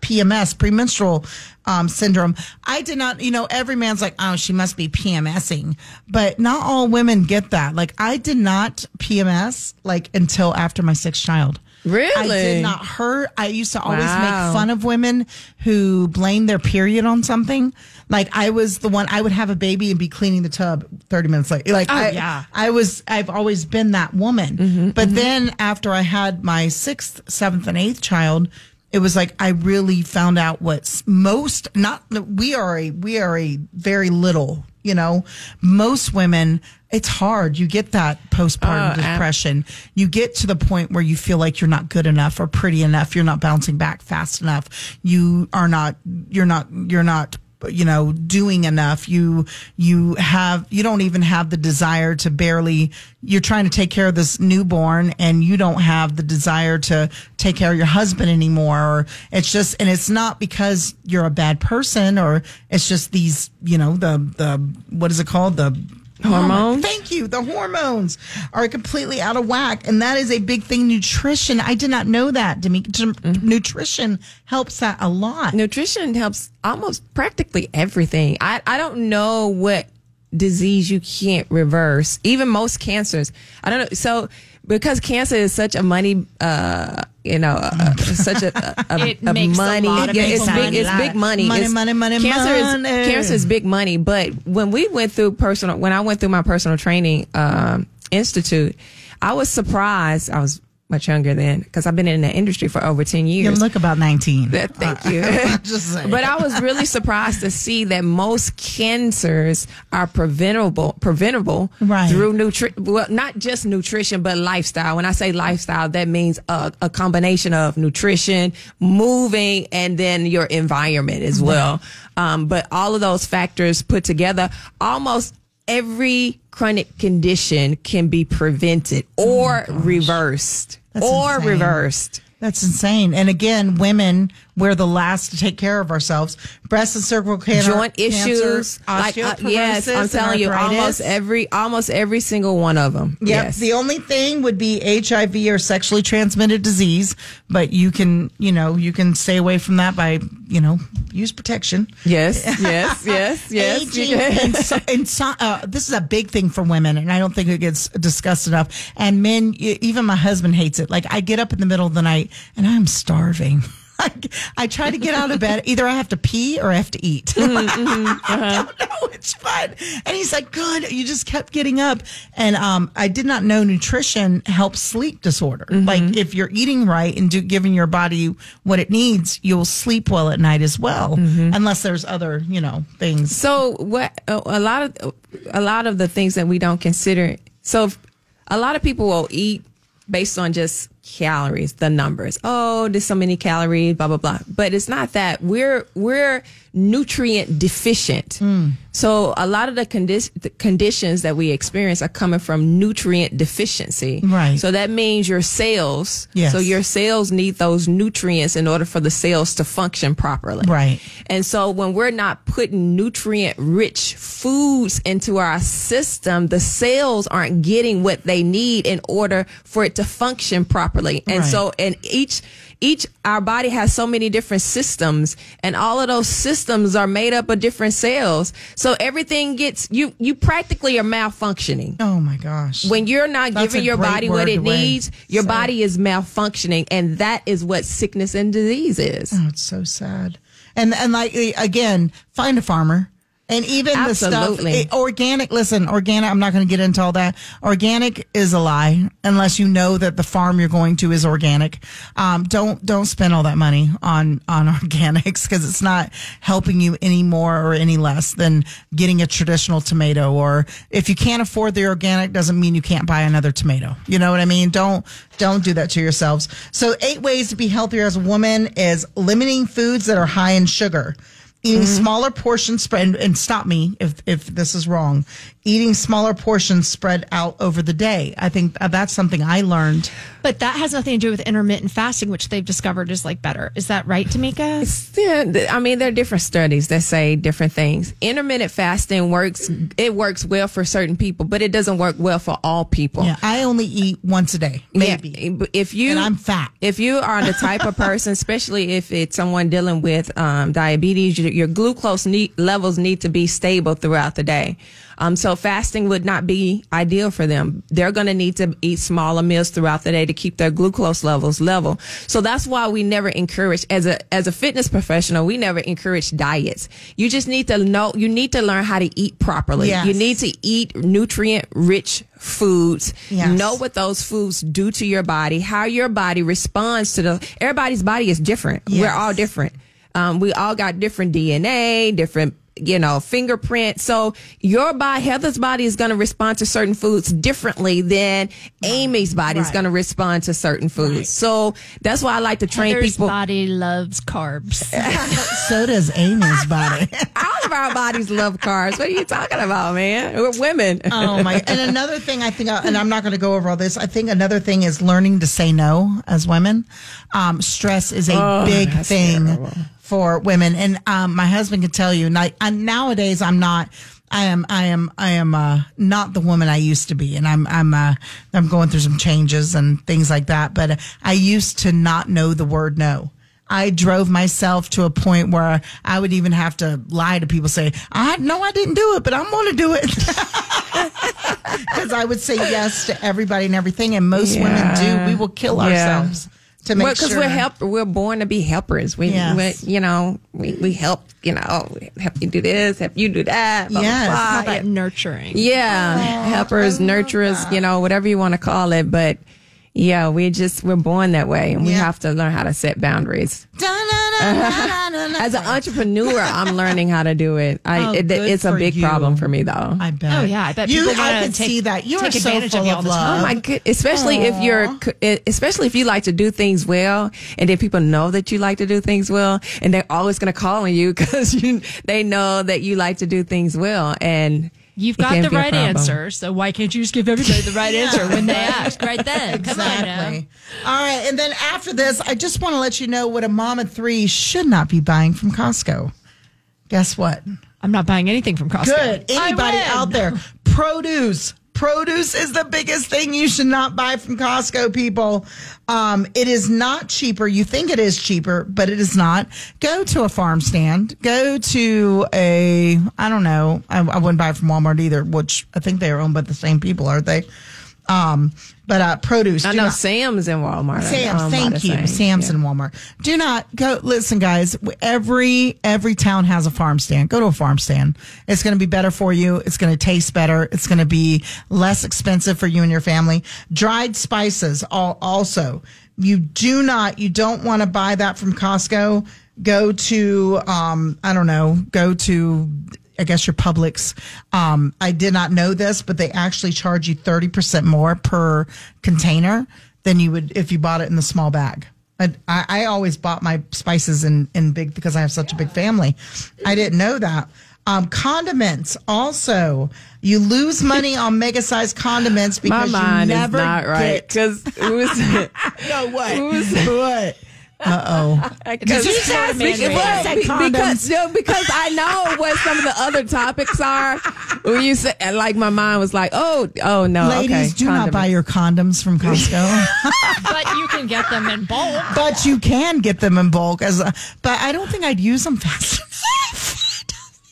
PMS, premenstrual um, syndrome. I did not, you know, every man's like, oh, she must be PMSing, but not all women get that. Like, I did not PMS like until after my sixth child. Really? I did not hurt. I used to always Wow. make fun of women who blame their period on something. Like I was the one I would have a baby and be cleaning the tub 30 minutes later. Like oh, I, yeah. I was I've always been that woman. Mm-hmm, mm-hmm. but then after I had my sixth, seventh, and eighth child, it was like I really found out what's most not we are a we are a very little, you know. Most women it's hard. You get that postpartum Oh, ab- depression. You get to the point where you feel like you're not good enough or pretty enough. You're not bouncing back fast enough. You are not, you're not, you're not, you know, doing enough. You, you have, you don't even have the desire to barely, you're trying to take care of this newborn and you don't have the desire to take care of your husband anymore. Or it's just, and it's not because you're a bad person or it's just these, you know, the, the, what is it called? The, Hormones? Thank you. The hormones are completely out of whack, and that is a big thing. Nutrition. I did not know that. Demi- Mm-hmm. Nutrition helps that a lot. Nutrition helps almost practically everything. I, I don't know what disease you can't reverse, even most cancers. I don't know. So, because cancer is such a money, uh, you know, uh, such a, a, a, It a makes a money. lot of yeah, it's big. It's big money. Money, It's- money, money, cancer money. Is, cancer is big money. But when we went through personal, when I went through my personal training um, institute, I was surprised. I was much younger than because I've been in the industry for over 10 You years. look about 19. Th- Thank you. Just but I was really surprised to see that most cancers are preventable, preventable Right. through nutrition. Well, not just nutrition, but lifestyle. When I say lifestyle, that means a, a combination of nutrition, moving, and then your environment as well. Um, but all of those factors put together, almost every chronic condition can be prevented oh or reversed That's or insane. reversed. That's insane. And again, women, we're the last to take care of ourselves. Breast and cervical cancer, joint issues. cancer, like, uh, yes, I'm osteoporosis, telling you, almost every, almost every single one of them. Yep. Yes. The only thing would be HIV or sexually transmitted disease, but you can, you know, you can stay away from that by, you know, use protection. yes, yes, yes, yes. Aging you and, so, and so, uh, this is a big thing for women, and I don't think it gets discussed enough. And men, even my husband hates it. Like I get up in the middle of the night and I'm starving. I, I try to get out of bed. Either I have to pee or I have to eat. Mm, I mm-hmm, don't uh-huh. know. It's fun. And he's like, good. You just kept getting up. And um, I did not know nutrition helps sleep disorder. Mm-hmm. Like if you're eating right and do, giving your body what it needs, you'll sleep well at night as well. Mm-hmm. Unless there's other, you know, things. So what? A a lot of a lot of the things that we don't consider. So a lot of people will eat based on just calories, the numbers. Oh, there's so many calories, blah blah blah. But it's not that. We're we're nutrient deficient. Hmm. So a lot of the, condi- the conditions that we experience are coming from nutrient deficiency. Right. So that means your cells. Yes. So your cells need those nutrients in order for the cells to function properly. Right. And so when we're not putting nutrient rich foods into our system, the cells aren't getting what they need in order for it to function properly. And Right. so, and each, each, our body has so many different systems and all of those systems are made up of different cells. So everything gets, you, you practically are malfunctioning Oh my gosh. when you're not That's giving your body what it needs, your it. body is malfunctioning. And that is what sickness and disease is. Oh, it's so sad. And and like again, find a farmer. And even Absolutely. the stuff eh, organic. Listen, organic. I'm not going to get into all that. Organic is a lie unless you know that the farm you're going to is organic. Um, don't don't spend all that money on on organics because it's not helping you any more or any less than getting a traditional tomato. Or if you can't afford the organic, doesn't mean you can't buy another tomato. You know what I mean? Don't don't do that to yourselves. So eight ways to be healthier as a woman is limiting foods that are high in sugar eating smaller portions spread and, and stop me if if this is wrong eating smaller portions spread out over the day i think that's something i learned But that has nothing to do with intermittent fasting, which they've discovered is like better. Is that right, Tamika? Yeah, I mean, there are different studies that say different things. Intermittent fasting works, it works well for certain people, but it doesn't work well for all people. yeah i only eat once a day maybe Yeah, if you And I'm fat. if you are the type of person, especially if it's someone dealing with um, diabetes, your, your glucose need, levels need to be stable throughout the day. Um, so fasting would not be ideal for them. They're going to need to eat smaller meals throughout the day to keep their glucose levels level. So that's why we never encourage as a as a fitness professional, we never encourage diets. You just need to know. You need to learn how to eat properly. Yes. You need to eat nutrient rich foods. Yes. Know what those foods do to your body, how your body responds to the. Everybody's body is different. We're all different. Um, we all got different DNA, different you know fingerprint. So your body, Heather's body is going to respond to certain foods differently than Amy's body is going to respond to certain foods. So that's why I like to train Heather's people. body loves carbs. so does amy's body All of our bodies love carbs. What are you talking about, man? We're women. oh my and another thing i think and i'm not going to go over all this i think another thing is learning to say no as women um, stress is a big thing terrible. For women and um, my husband can tell you nowadays i'm not I am, I am, I am uh, not the woman I used to be, and I'm, I'm, uh, I'm going through some changes and things like that. But I used to not know the word no. I drove myself to a point where I would even have to lie to people, say, "I know I didn't do it, but I'm going to do it." because I would say yes to everybody and everything, and most women do. We will kill Yeah. ourselves to make because sure. we're help we're born to be helpers we, Yes. we you know we, we help you know we help you do this help you do that blah, blah, Yes. blah. Call that nurturing. yeah oh, helpers nurturers you know whatever you want to call it but Yeah, we just we're born that way, and we have to learn how to set boundaries. As an entrepreneur, I'm learning how to do it. I Oh, it, good it's a for big you. problem for me though. I bet. Oh, yeah, I bet you. people I wanna can take- see that you are take so advantage of full you of all the love. time. Oh my good, especially if you're, eh, especially if you like to do things well, and then people know that you like to do things well, and they're always going to call on you because you, they know that you like to do things well, and You've got the right answer, so why can't you just give everybody the right answer when they ask right then? Come on now. Exactly. All right. And then after this, I just want to let you know what a mom of three should not be buying from Costco. Guess what? I'm not buying anything from Costco. Good. Anybody out there? Produce. Produce is the biggest thing you should not buy from Costco, people. Um, it is not cheaper. You think it is cheaper, but it is not. Go to a farm stand. Go to a, I don't know. I, I wouldn't buy from Walmart either, which I think they are owned by the same people, aren't they? Um, but uh, produce. I do know not- Sam's in Walmart. Sam's, Um, thank you. Sam's Yeah. and Walmart. Do not go. Listen, guys. Every every town has a farm stand. Go to a farm stand. It's going to be better for you. It's going to taste better. It's going to be less expensive for you and your family. Dried spices. All also, you do not. You don't want to buy that from Costco. Go to um, I don't know. Go to I guess your Publix. Um, I did not know this, but they actually charge you 30% more per container than you would if you bought it in the small bag. I, I, always bought my spices in, in big because I have such a big family. I didn't know that. Um, condiments also, you lose money on mega sized condiments My because you mind is never not right get- because it was. No, what? Who's- what? Uh oh. Because, you say because, well, Say be- condoms. because, no, because I know what some of the other topics are. When you say, and like my mind was like, oh, oh no, Ladies, okay, do not buy your condoms from Costco. but you can get them in bulk. but you can get them in bulk as a, but I don't think I'd use them fast.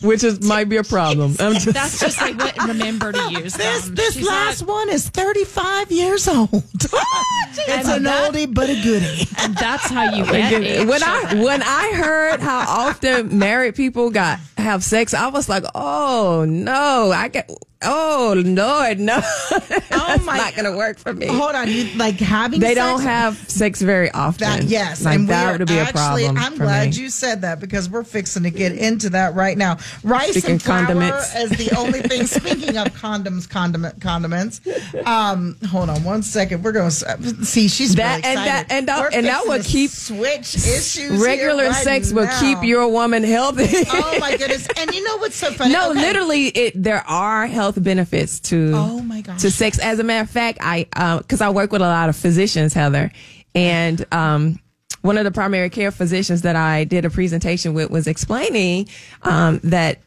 Which is might be a problem. I'm just, That's just like what, remember to use This them. this She's last not- one is 35 years old. it's an that- oldie but a goodie. and that's how you get eight when I when I heard how often married people got have sex, I was like, oh no, I get. Oh Lord, no! That's my- not gonna work for me. Hold on, you like having They sex? don't have sex very often. that yes, like and that would be a actually, problem. I'm glad me. you said that because we're fixing to get into that right now. Rice Speaking and flour condiments. as the only thing. Speaking of condoms, condiment, condiments. Um, hold on one second. We're going to see. She's That- really and that- excited. and and that would keep- switch issues. Regular right sex will keep your woman healthy. Oh my goodness! And you know what's so funny? No, Okay. literally, it there are health benefits to Oh, my gosh. to sex. As a matter of fact, I because I work with a lot of physicians, Heather, and um, one of the primary care physicians that I did a presentation with was explaining um, that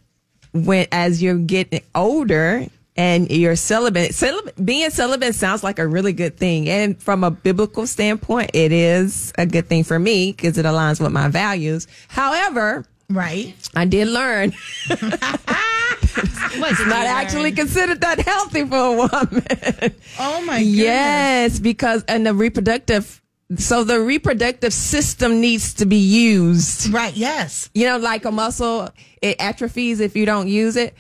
when as you're getting older. And you're celibate. celibate. Being celibate sounds like a really good thing. And from a biblical standpoint, it is a good thing for me because it aligns with my values. However, Right. I did learn What did not actually considered that healthy for a woman. Oh my goodness. yes, because and the reproductive so the reproductive system needs to be used. Right. Yes. You know, like a muscle, it atrophies if you don't use it.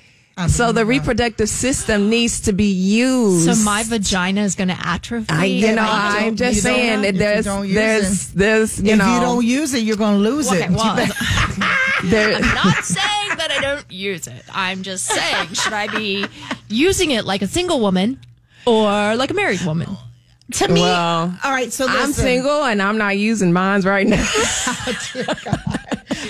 So the reproductive system needs to be used. So my vagina is going to atrophy. I, you know, I'm just saying that you there's, there's, there's, you if know, you don't use it, you're going to lose Okay, it. well, there, I'm not saying that I don't use it. I'm just saying, should I be using it like a single woman or like a married woman? to me, Well, all right. So I'm single and I'm not using mines right now.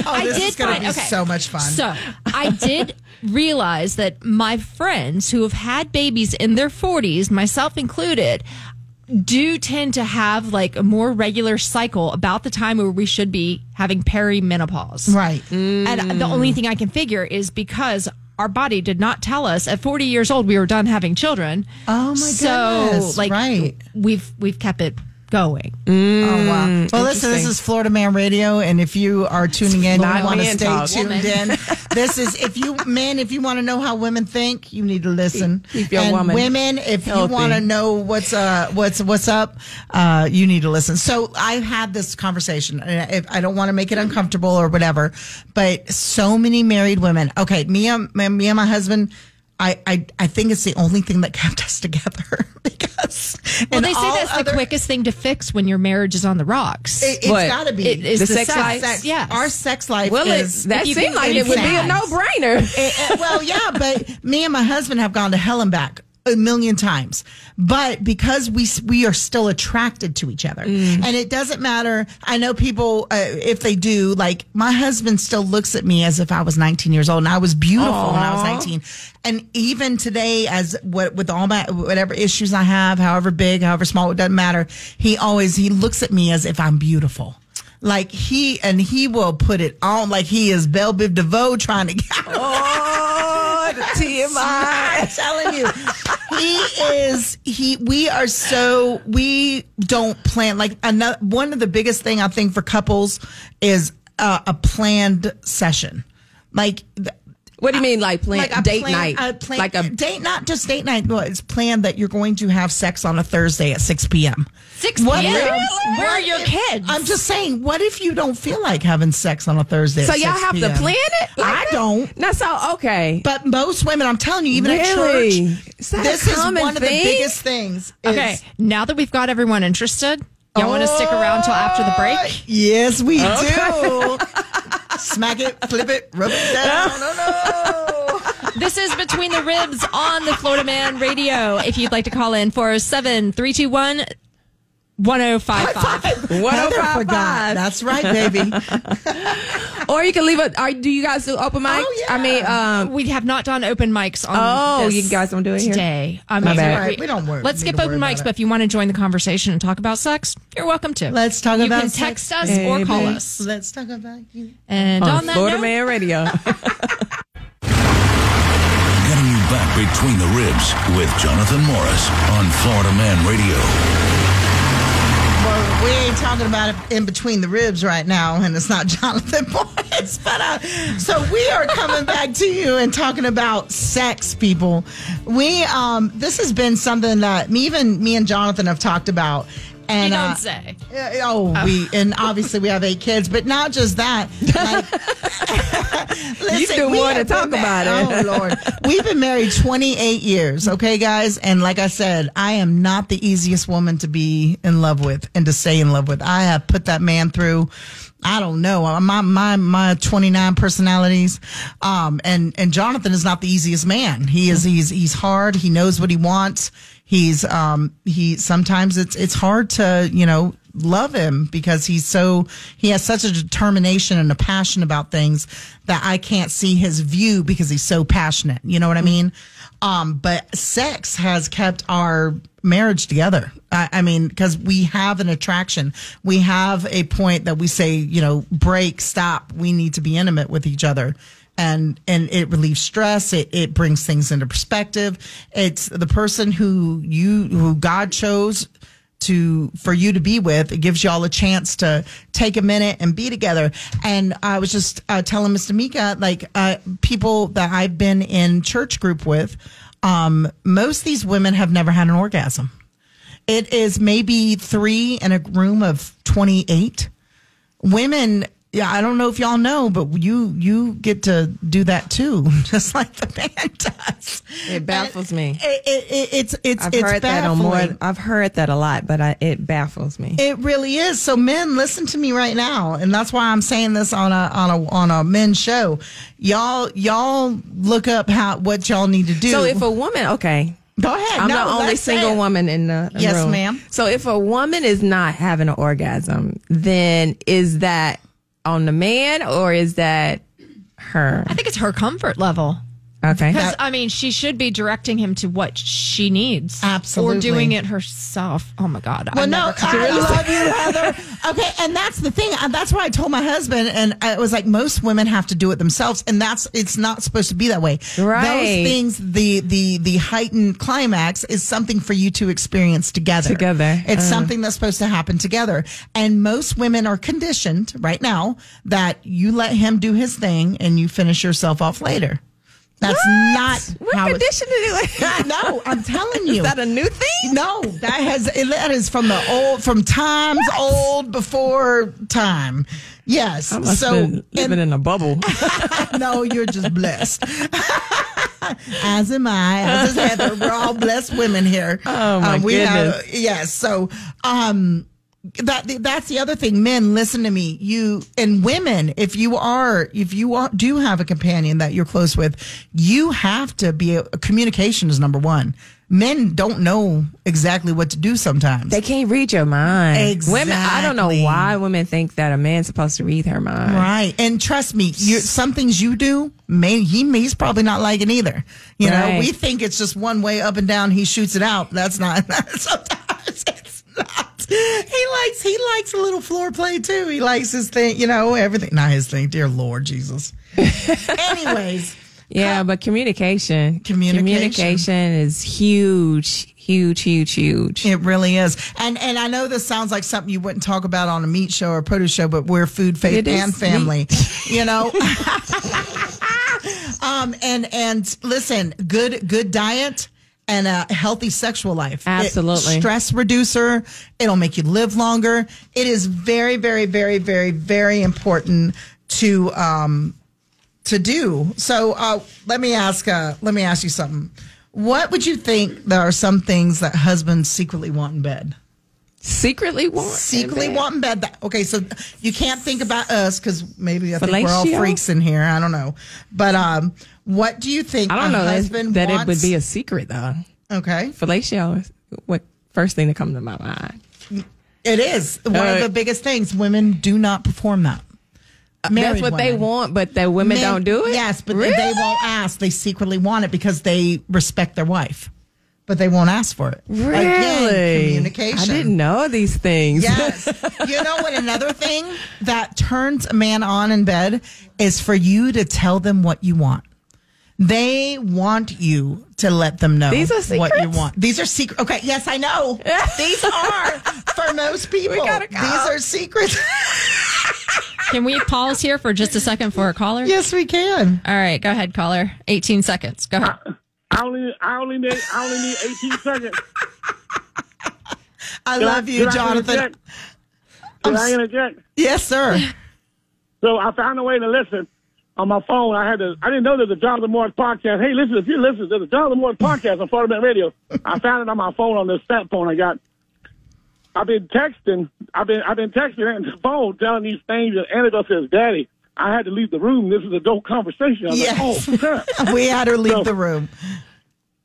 Oh, I this did is going to be okay. so much fun. So I did realize that my friends who have had babies in their 40s, myself included, do tend to have like a more regular cycle about the time where we should be having perimenopause. right. And the only thing I can figure is because our body did not tell us at 40 years old we were done having children. Oh my so, goodness, like right. we've we've kept it going. Oh wow! Well, listen, this is Florida Man Radio, and if you are tuning in, Not you want to stay talk. tuned Woman. in. This is if you men, if you want to know how women think, you need to listen. Keep your and woman women, if healthy. you want to know what's uh what's what's up, uh, you need to listen. So I've had this conversation, and if, I don't want to make it uncomfortable or whatever, but so many married women. Okay, me and me and my husband I, I I think it's the only thing that kept us together because Well, they say all that's the quickest thing to fix when your marriage is on the rocks. It, it's What? got to be It is The the, sex sex. life? Yes. Our sex life Well, it, is that you seemed can like it would be a no brainer. Eh, eh, well, yeah, but me and my husband have gone to hell and back a million times. But because we we are still attracted to each other, Mm. and it doesn't matter. I know people uh, if they do. Like my husband still looks at me as if I was 19 years old, and I was beautiful when I was 19. And even today, as what with all my whatever issues I have, however big, however small, it doesn't matter. He always he looks at me as if I'm beautiful. Like he and he will put it on like he is Belle Biv DeVoe trying to get Oh, the TMI. I'm telling you, he is. He. We are so. We don't plan like another. One of the biggest thing I think for couples is uh, a planned session. Like What do you mean, like plan, like a date plan- night? a plan- like a date, not just date night. But it's planned that you're going to have sex on a Thursday at six p.m. 6 What p.m. if- Where are your kids? I'm just saying. What if you don't feel like having sex on a Thursday? so at y'all 6 have to plan it. like I that? don't. That's so okay. But most women, I'm telling you, even Really? at church, Is this is common one of the biggest things. is- Okay, now that we've got everyone interested, y'all want to stick around till after the break? Oh, yes, we do. Smack it, flip it, rub it down. No, no. This is Between the Ribs on the Florida Man Radio. If you'd like to call in, 407 321 1055. Heather 1055. That's right, baby. Or you can leave a. Are, do you guys do open mic? Oh, yeah. I mean, um, We have not done open mics on Oh, this you guys don't do it here? today. I My mean, bad. Right, we don't worry- Let's need skip to open worry mics, about but if you want to join the conversation and talk about sex, you're welcome to. Let's talk about it. you about can sex, text us or call baby. us. Let's talk about you. And on on that Florida note, Man Radio. Getting you back between the ribs with Jonathan Morris on Florida Man Radio. Well, we ain't talking about it in between the ribs right now, and it's not Jonathan Morris. But uh, so we are coming back to you and talking about sex, people. We um, this has been something that me, even me and Jonathan have talked about. And you don't uh, say. Yeah, Oh, we and obviously we have eight kids, but not just that. Like, listen, do we more to talk about it. Oh Lord, we've been married 28 years. Okay, guys, and like I said, I am not the easiest woman to be in love with and to stay in love with. I have put that man through. I don't know my my my 29 personalities, um, and and Jonathan is not the easiest man. He is he's he's hard. He knows what he wants. He's um he sometimes it's it's hard to you know love him because he's so he has such a determination and a passion about things that I can't see his view because he's so passionate. You know what I mean? Um, but sex has kept our marriage together. I, I mean, because we have an attraction, we have a point that we say, you know, break, stop. We need to be intimate with each other and and it relieves stress. It, it brings things into perspective. It's the person who you who god chose to for you to be with it gives y'all a chance to take a minute and be together. And i was just uh, telling mr mika like uh, people that i've been in church group with um, most these women have never had an orgasm. It is maybe three in a room of 28 women yeah i don't know if y'all know but you you get to do that too just like the man does It baffles me. it, it, it, it's it's I've it's heard that on more. baffling. I've heard that a lot, but I, it baffles me. It really is. So men, listen to me right now, and that's why I'm saying this on a on a on a men's show. Y'all y'all look up how what y'all need to do. So if a woman, okay, go ahead, I'm No, the only single it. woman in the Yes, room. ma'am. So if a woman is not having an orgasm, then is that on the man or is that her? I think it's her comfort level. Okay. Because, I mean, she should be directing him to what she needs. Absolutely. Or doing it herself. Oh, my God. Well, I no, never I it. love you, Heather. Okay, and that's the thing. Uh, That's why I told my husband, and I was like, most women have to do it themselves, and that's it's not supposed to be that way. Right. Those things, the the the heightened climax is something for you to experience together. Together. it's Uh. something that's supposed to happen together. And most women are conditioned right now that you let him do his thing and you finish yourself off later. That's not What how it's- condition did it? No, I'm telling you. Is that a new thing? No, that has that is from the old from times old before time. Yes. I must so have been living and- in a bubble. no, you're just blessed. as am I, as is Heather. We're all blessed women here. Oh, my Um, we goodness. Have, yes. So, um, that that's the other thing. Men, listen to me. You and women, if you are, if you are, do have a companion that you're close with, you have to be. communication is number one. Men don't know exactly what to do sometimes. They can't read your mind. Women, I don't know why women think that a man's supposed to read her mind. Right. And trust me, you some things you do, may, he he's probably not liking either. You know, we think it's just one way up and down, he shoots it out. That's not sometimes. He likes he likes a little floor play too. He likes his thing, you know, everything not his thing, dear Lord Jesus. Anyways, Yeah, but communication, Communication. communication is huge, huge, huge, huge. It really is. And and I know this sounds like something you wouldn't talk about on a meat show or produce show, but we're food, faith, It and family. You know? um and and listen, good good diet and a healthy sexual life. It- Absolutely. stress reducer. It'll make you live longer. It is very, very, very, very, very important to um to do. So uh, let me ask. Uh, let me ask you something. What would you think? There are some things that husbands secretly want in bed. Secretly want. Secretly want in bed. That, okay, so you can't think about us because maybe I think we're all freaks in here. I don't know, but um, what do you think? I don't know that, that it would be a secret though. okay. Fellatio is what first thing that comes to my mind. It is one of Uh, the biggest things. Women do not perform that. That's Married what they want, but the women Men- don't do it. Yes, but Really? they won't ask. They secretly want it because they respect their wife, but they won't ask for it. Really? Again, communication. I didn't know these things. Yes. you know what? Another thing that turns a man on in bed is for you to tell them what you want. They want you to let them know These are what you want. These are secret. Okay, yes, I know. These are for most people. gotta. These are secrets. Can we pause here for just a second for a caller? yes, we can. All right, go ahead, caller. 18 seconds. Go ahead. I only, I only need, I only need 18 seconds. I Can I- love you, can I Jonathan. interject? Can I interject? Yes, sir. So I found a way to listen on my phone. I had to. I didn't know there's a Jonathan Morris podcast. Hey, listen, if you listen, there's a Jonathan Morris podcast on Florida Man Radio. I found it on my phone on this sat phone I got. I've been texting. I've been I've been texting on the phone telling these things, and Annabelle says, "Daddy, I had to leave the room. This is a dope conversation." I was Yes. like, "Oh, crap." we had her leave So- the room.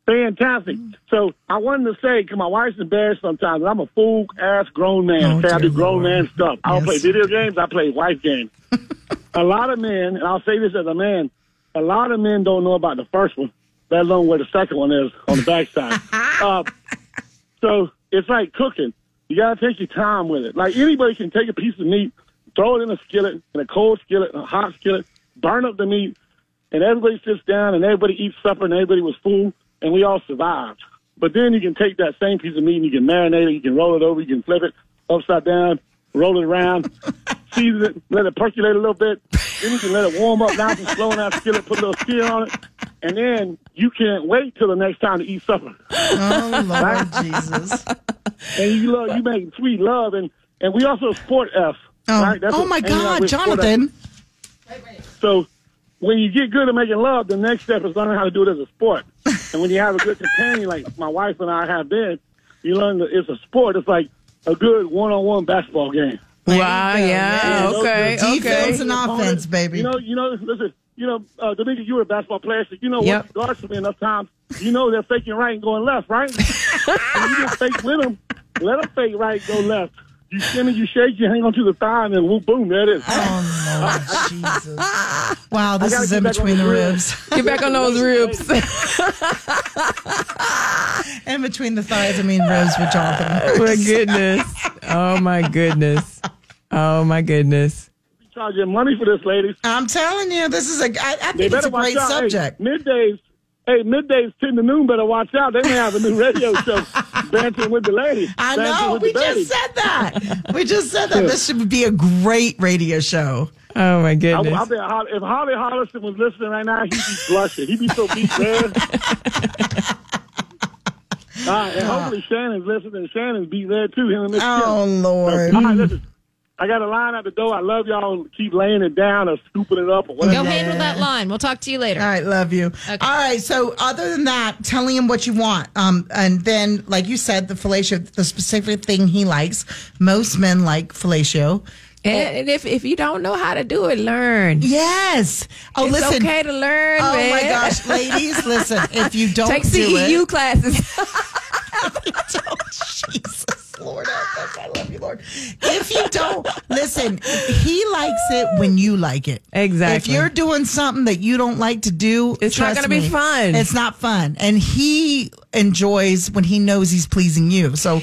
Fantastic. So I wanted to say, because my wife's embarrassed sometimes, I'm a full ass grown man. Oh, I do grown Lord. man stuff. I don't Yes. play video games. I play wife games. a lot of men, and I'll say this as a man, a lot of men don't know about the first one, let alone where the second one is on the backside. uh, so it's like cooking. You gotta take your time with it. Like anybody can take a piece of meat, throw it in a skillet, in a cold skillet, a hot skillet, burn up the meat, and everybody sits down and everybody eats supper and everybody was full and we all survived. But then you can take that same piece of meat and you can marinate it, you can roll it over, you can flip it upside down, roll it around, season it, let it percolate a little bit. Then you can let it warm up nice and slow in that skillet, put a little skin on it, and then you can't wait till the next time to eat supper. Oh Lord Jesus. And you love, you make sweet love, and and we also sport F. Oh, right? That's oh my God, Jonathan. So when you get good at making love, the next step is learning how to do it as a sport. and when you have a good companion like my wife and I have been, you learn that it's a sport. It's like a good one-on-one basketball game. Wow. you go, Yeah. man. Okay. Defense Okay. and offense, baby. You know, you know, listen, you know, uh, Dominga, you were a basketball player, so you know Yep. what guards for me enough times. You know they're faking right and going left, right? and you just fake with them. Let them fake right, go left. You shimmy, you shake, you hang on to the thigh, and then whoop, boom, there it is. Oh Lord Jesus. Wow, this is in between the the ribs. Get back on those ribs. In between the thighs, I mean ribs with Jonathan. my goodness. Oh my goodness. Oh my goodness. Charging money for this, ladies. I'm telling you, this is a. I, I They think it's better a watch great out. Hey, subject. middays, hey, middays, 10 to noon, better watch out. They may have a new radio show, Dancing with the Ladies. I Dancing know. We just Baddies. said that. We just said that. This should be a great radio show. Oh my I, goodness. I bet Hol- if Holly Hollison was listening right now, he'd be blushing. He'd be so beet red. All right, and hopefully Shannon's listening. Shannon's beet red too. Him and Miss Oh Kim. Lord. All right, listen. I got a line at the door. I love y'all. Keep laying it down or scooping it up or whatever. Go handle that line. We'll talk to you later. All right, love you. All right, so other than that, telling him what you want, um, and then like you said, the fellatio, the specific thing he likes. Most men like fellatio. And, and if if you don't know how to do it, learn. Yes. Oh, It's listen. okay to learn. Oh man. my gosh, ladies, listen. If you don't Take do CEU it, classes. don't, Jesus, Lord, help us. I love you, Lord. If you don't listen, he likes it when you like it. Exactly. If you're doing something that you don't like to do, It's not gonna be fun. It's not fun, and he enjoys when he knows he's pleasing you. So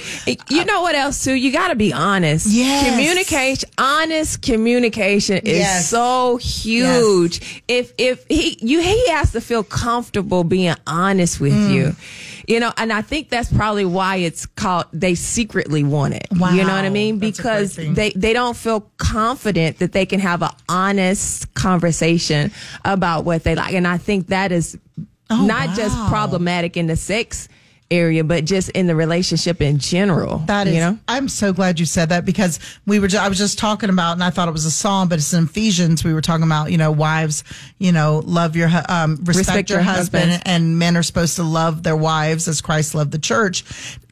you know what else too? You got to be honest. Yes. Communication, honest communication is Yes. so huge. If if he you he has to feel comfortable being honest with Mm. you. You know, and I think that's probably why it's called they secretly want it. You know what I mean? That's Because they they don't feel confident that they can have an honest conversation about what they like. And I think that is Oh, not just problematic in the sex area, but just in the relationship in general. That is, you know. I'm so glad you said that because we were. ju- I was just talking about, and I thought it was a song, but it's in Ephesians. We were talking about, you know, wives, you know, love your, um, respect, Respect your your husband, husbands. and men are supposed to love their wives as Christ loved the church,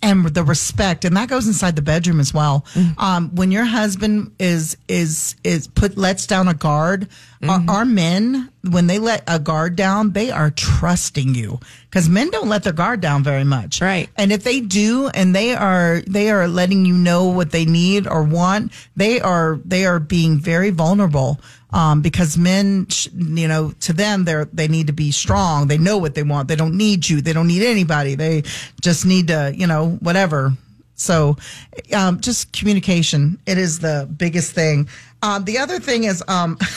and the respect, and that goes inside the bedroom as well. Mm-hmm. Um, when your husband is is is put lets down a guard, Mm-hmm. our, our men when they let a guard down, they are trusting you because men don't let their guard down very much, Right. and if they do, and they are they are letting you know what they need or want, they are they are being very vulnerable. Um, because men, sh- you know, to them, they're they need to be strong. They know what they want. They don't need you. They don't need anybody. They just need to, you know, whatever. So, um, just communication. It is the biggest thing. Um, the other thing is, um,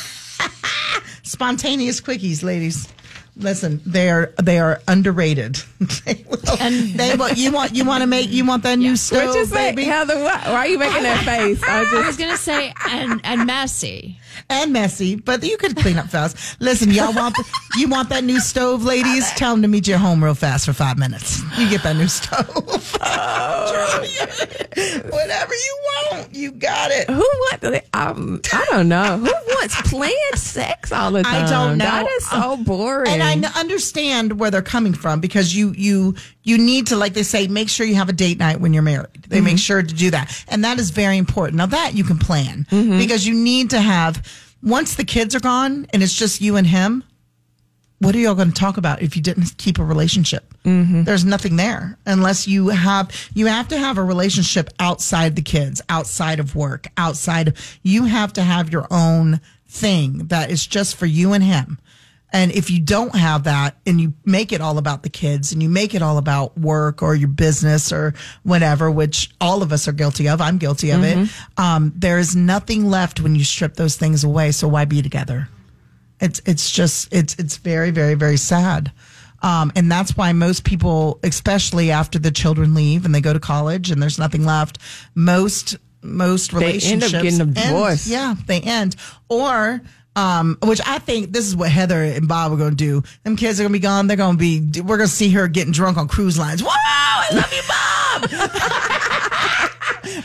spontaneous quickies, ladies. Listen, they are they are underrated. they will, And- they want you want you want to make you want that new stove, What you say, baby, Heather? What, why are you making that face? I was I was gonna say and and messy. And messy, but you could clean up fast. Listen, y'all want the, you want that new stove, ladies? Tell them to meet you at home real fast for five minutes. You get that new stove. Whatever you want, you got it. who wants? Um, I don't know. Who wants planned sex all the time? I don't know. That is so uh, boring. And I understand where they're coming from because you you you need to like they say make sure you have a date night when you're married. They make mm-hmm. sure to do that. And that is very important. Now that you can plan mm-hmm. because you need to have once the kids are gone and it's just you and him, what are y'all going to talk about if you didn't keep a relationship? Mm-hmm. There's nothing there unless you have you have to have a relationship outside the kids, outside of work, outside you have to have your own thing that is just for you and him. And if you don't have that and you make it all about the kids and you make it all about work or your business or whatever, which all of us are guilty of, I'm guilty of it. Um, there is nothing left when you strip those things away. So why be together? It's it's just it's it's very very very sad, um, and that's why most people, especially after the children leave and they go to college and there's nothing left, most most They end up relationships getting a end. divorce. Yeah, they end or. Um, which I think this is what Heather and Bob are going to do. Them kids are going to be gone. They're going to be, we're going to see her getting drunk on cruise lines. Whoa, I love you, Bob.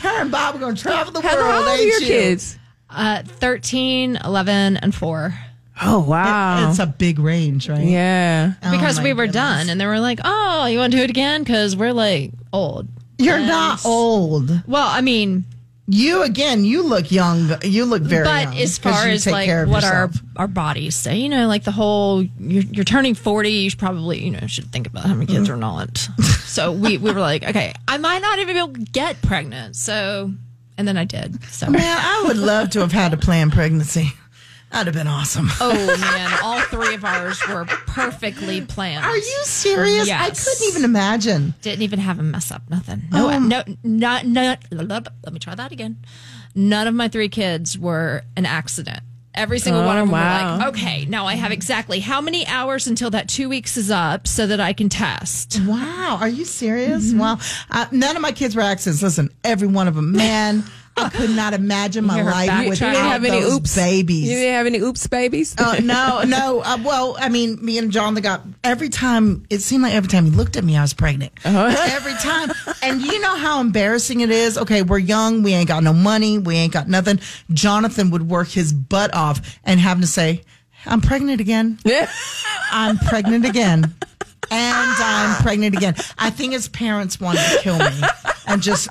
her and Bob are going to travel the Heather, world. how old are your you? kids? Uh, 13, 11, and 4. Oh wow. It's a big range, right? yeah. Oh, Because my we were goodness. done and they were like, oh, you want to do it again? Because we're like old. You're And- not old. Well, I mean, You again, you look young. You look very but young. as far you as like what our yourself. our bodies say, you know, like the whole you're, you're turning 40, you should probably, you know, should think about having kids or not. so we, we were like, okay, I might not even be able to get pregnant. So, and then I did. So, Man, I would love to have had a planned pregnancy. That'd have been awesome. oh man, all three of ours were perfectly planned. Are you serious? I couldn't even imagine. Didn't even have a mess up. Nothing. No, Um, no, not, not, let me try that again. None of my three kids were an accident. Every single Oh, one of them wow. were like, okay, now I have exactly how many hours until that two weeks is up so that I can test. Wow, are you serious? Mm-hmm. Wow, uh, none of my kids were accidents. Listen, every one of them, man. I could not imagine my life without. You didn't have any those oops babies. You didn't have any oops babies. Uh, no, no. Uh, well, I mean, me and John, they got every time. It seemed like every time he looked at me, I was pregnant. Every time, and you know how embarrassing it is. Okay, we're young. We ain't got no money. We ain't got nothing. Jonathan would work his butt off and having to say, "I'm pregnant again. I'm pregnant again." And I'm ah. pregnant again. I think his parents wanted to kill me and just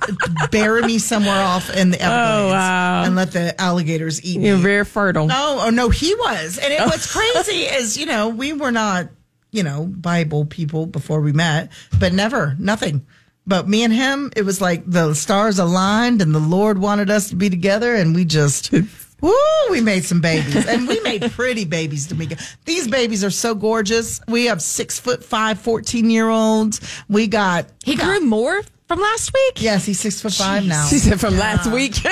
bury me somewhere off in the oh, Everglades wow. and let the alligators eat me. You're very fertile. No, oh no, he was. And it, what's crazy is, you know, we were not, you know, Bible people before we met, but never, nothing. But me and him, it was like the stars aligned and the Lord wanted us to be together and we just, woo, we made some babies and we made pretty babies, Tamika. These babies are so gorgeous. We have six foot five, 14 year olds. We got, He grew more from last week. yes, he's six foot five now. He said from last week.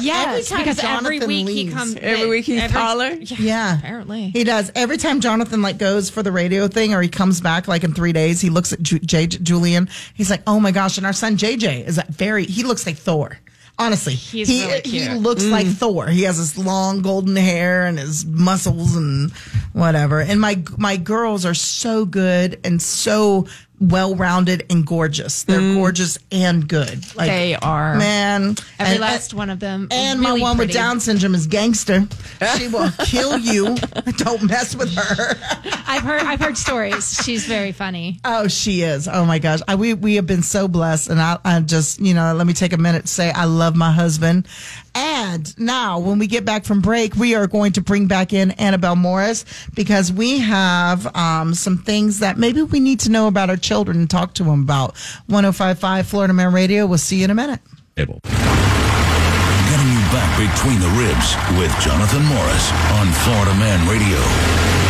Yes, time because every Jonathan week he comes. Every week he's taller? Yeah. Apparently. He does. Every time Jonathan like goes for the radio thing or he comes back like in three days, he looks at Ju- J- Julian. He's like, oh my gosh. And our son JJ is that very, he looks like Thor. Honestly, He's he, really uh, he cute. looks like mm. Thor. He has his long golden hair and his muscles and whatever. And my my girls are so good and so well rounded and gorgeous. They're mm. gorgeous and good. Like, They are. man. Every And- last one of them. and really my one pretty. with Down syndrome is gangster. She will kill you. Don't mess with her. I've heard. I've heard stories. She's very funny. Oh, she is. Oh my gosh. I, we we have been so blessed, and I, I just you know let me take a minute to say I love my husband. And now, when we get back from break, we are going to bring back in Annabelle Morris because we have um, some things that maybe we need to know about our children and talk to them about. 1055 Florida Man Radio. We'll see you in a minute. Getting you back between the ribs with Jonathan Morris on Florida Man Radio.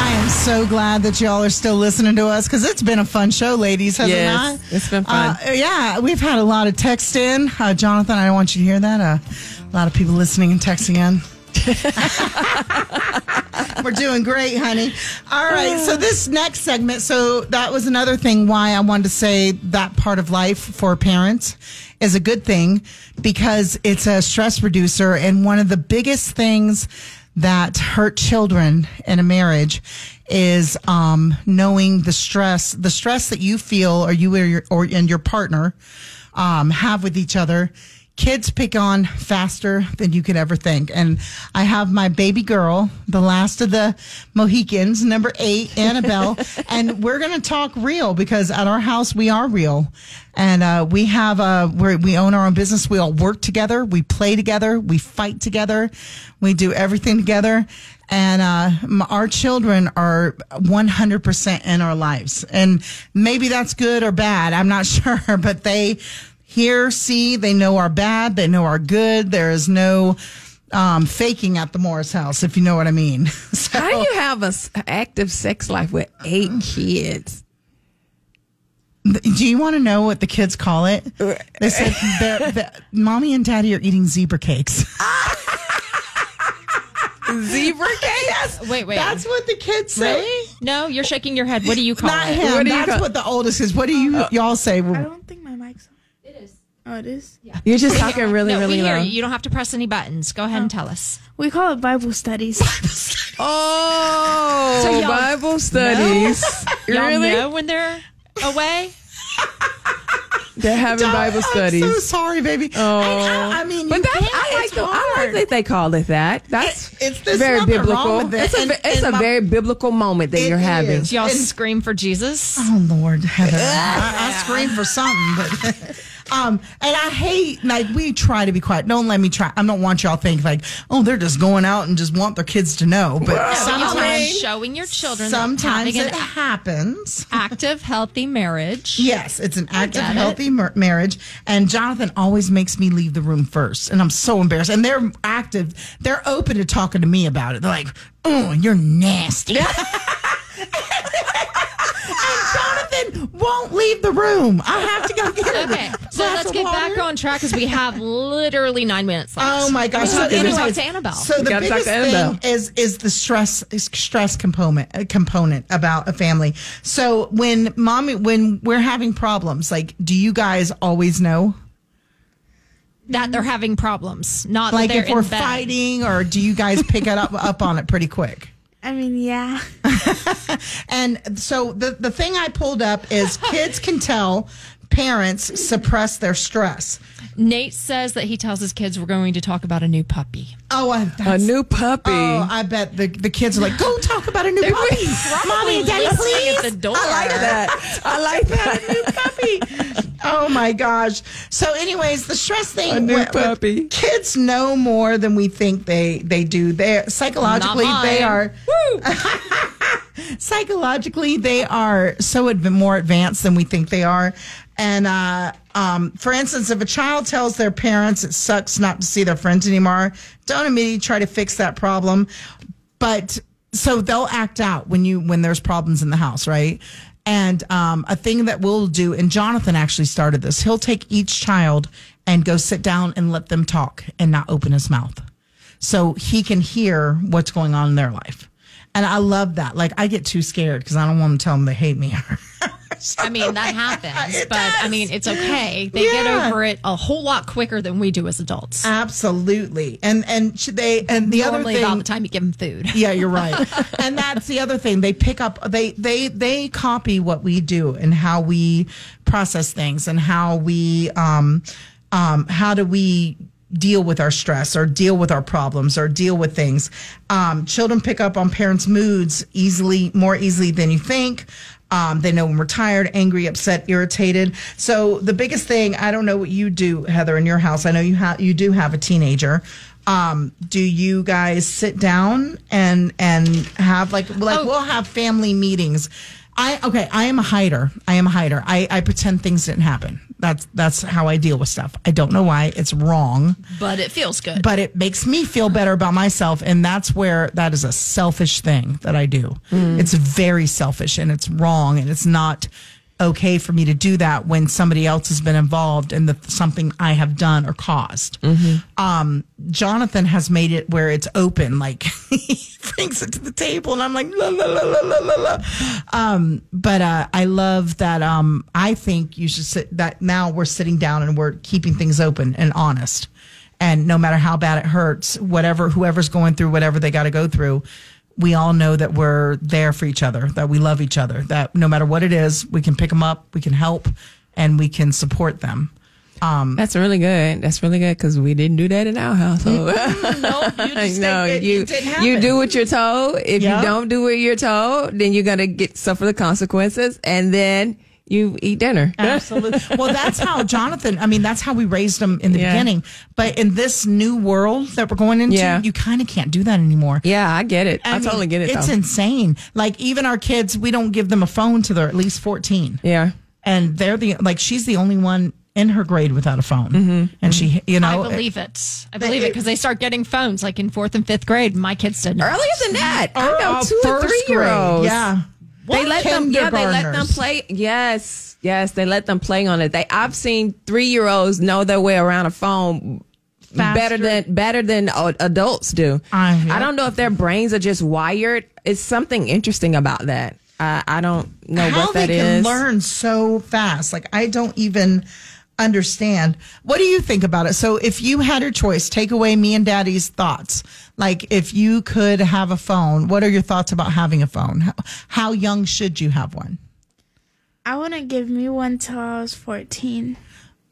I am so glad that y'all are still listening to us because it's been a fun show, ladies, hasn't Yes, it? it's been fun. Uh, yeah, we've had a lot of text in. Uh, Jonathan, I want you to hear that. Uh, a lot of people listening and texting in. We're doing great, honey. All right. So this next segment, so that was another thing why I wanted to say that part of life for parents is a good thing because it's a stress reducer and one of the biggest things that hurt children in a marriage is um, knowing the stress, the stress that you feel or you or your, or and your partner um, have with each other kids pick on faster than you could ever think. And I have my baby girl, the last of the Mohicans, number eight, Annabelle, and we're going to talk real because at our house we are real. And uh, we have uh, we we own our own business. We all work together. We play together. We fight together. We do everything together. And uh, our children are 100% in our lives. And maybe that's good or bad. I'm not sure, but they hear, see, they know our bad, they know our good. There is no um, faking at the Morris house, if you know what I mean. So, How do you have an active sex life with eight kids? do you want to know what the kids call it? They said, they're- the- "Mommy and Daddy are eating zebra cakes." Zebra cakes? Yes. Wait, wait. That's what the kids say. really? No, you're shaking your head. What do you call Not it? him. What That's call- what the oldest is. What do you y'all say? I don't think my mic's on. It is. Oh, it is? Yeah. You're just talking really, no, really we hear low. you. You don't have to press any buttons. Go ahead and oh. tell us. We call it Bible studies. Oh, So Bible studies. Y'all really? know when they're away? They're having Bible I'm studies. so sorry, baby. Oh. And I, I oh. mean, but you that, can't. I like It's the, I like that they call it that. That's It- it's- there's very nothing wrong biblical. with it. It's a, And- ve- it's and a my- very biblical moment that you're having. is. Y'all And- scream for Jesus? Oh Lord, Heather, I, I scream for something, but um, and I hate like we try to be quiet. Don't let me try. I don't want y'all think like, oh, they're just going out and just want their kids to know. But Y'all are sometimes, showing your children sometimes it an happens. active, healthy marriage. Yes, it's an active, get it. healthy mar- marriage. And Jonathan always makes me leave the room first. And I'm so embarrassed. And they're active. They're open to talking to me about it. They're like, oh, you're nasty. and won't leave the room. I have to go get him. Okay, so let's of get back on track because we have literally nine minutes left. Oh my gosh! We So have talk to Annabelle. So the biggest thing is is the stress is stress component uh, component about a family. So when mommy when we're having problems, like, do you guys always know? that they're having problems, not Like that they're if we're in bed. fighting, or do you guys pick it up up on it pretty quick? I mean, yeah. And so the the thing I pulled up is kids can tell parents suppress their stress. Nate says that he tells his kids we're going to talk about a new puppy. Oh, I, A that's- new puppy. Oh, I bet the, the kids are like, go talk about a new puppy. Mommy and daddy, please. at the door. I like that. I like that. A new puppy. Oh my gosh. So, anyways, the stress thing. A new with- with puppy. Kids know more than we think they they do. They psychologically they are Woo! psychologically they are so adv- more advanced than we think they are and uh, um, for instance if a child tells their parents it sucks not to see their friends anymore don't immediately try to fix that problem. But so they'll act out when you when there's problems in the house right? And um, a thing that we'll do and jonathan actually started this he'll take each child and go sit down and let them talk and not open his mouth. So he can hear what's going on in their life. And I love that. Like I get too scared because I don't want to tell them they hate me. I mean, that happens, but I mean, it's okay. They Yeah. get over it a whole lot quicker than we do as adults. Absolutely. And and they and the Normally, other about thing the time you give them food. Yeah, you're right. and that's the other thing. They pick up they they they copy what we do and how we process things and how we um um how do we deal with our stress or deal with our problems or deal with things. Um children pick up on parents' moods easily more easily than you think. Um, they know when we're tired, angry, upset, irritated. So the biggest thing, I don't know what you do, Heather, in your house. I know you have you do have a teenager. Um, do you guys sit down and and have like like Oh. we'll have family meetings? I okay, I am a hider. I am a hider. I, I pretend things didn't happen. That's that's how I deal with stuff. I don't know why it's wrong But it feels good. but it makes me feel better about myself and that's where that is a selfish thing that i do mm. it's very selfish and it's wrong and it's not okay for me to do that when somebody else has been involved in the something i have done or caused. Um, jonathan has made it where it's open like he brings it to the table and i'm like la la la la la la la. Um, but uh, i love that um, i think you should sit that now we're sitting down and we're keeping things open and honest. And no matter how bad it hurts whatever whoever's going through whatever they got to go through we all know that we're there for each other that we love each other that no matter what it is we can pick them up we can help and we can support them um, That's really good. That's really good because we didn't do that in our household. no you just no, you you do what you're told. If Yeah. you don't do what you're told, then you're gonna get suffer the consequences, and then you eat dinner. Absolutely. Well, that's how Jonathan, I mean, that's how we raised him in the Yeah. beginning. But in this new world that we're going into, Yeah. you kind of can't do that anymore. yeah, I get it. I, mean, totally get it. It's though. insane. Like, even our kids, we don't give them a phone till they're at least 14. yeah. And they're the, like, she's the only one in her grade without a phone. Mm-hmm. And she, you know, I believe it. I believe it because they start getting phones like in fourth and fifth grade. My kids did not. Earlier than that, I know uh, two and first three year olds. Yeah. They let them, yeah, they let them play. Yes, yes, they let them play on it. They, I've seen three year olds know their way around a phone Faster. better than better than uh, adults do. I- yeah. I don't know if their brains are just wired. It's something interesting about that. I, I don't know how what that they is. can learn so fast. Like I don't even understand. What do you think about it? So if you had your choice, take away me and daddy's thoughts. Like if you could have a phone, what are your thoughts about having a phone? How, how young should you have one? I wouldn't give me one till I was 14.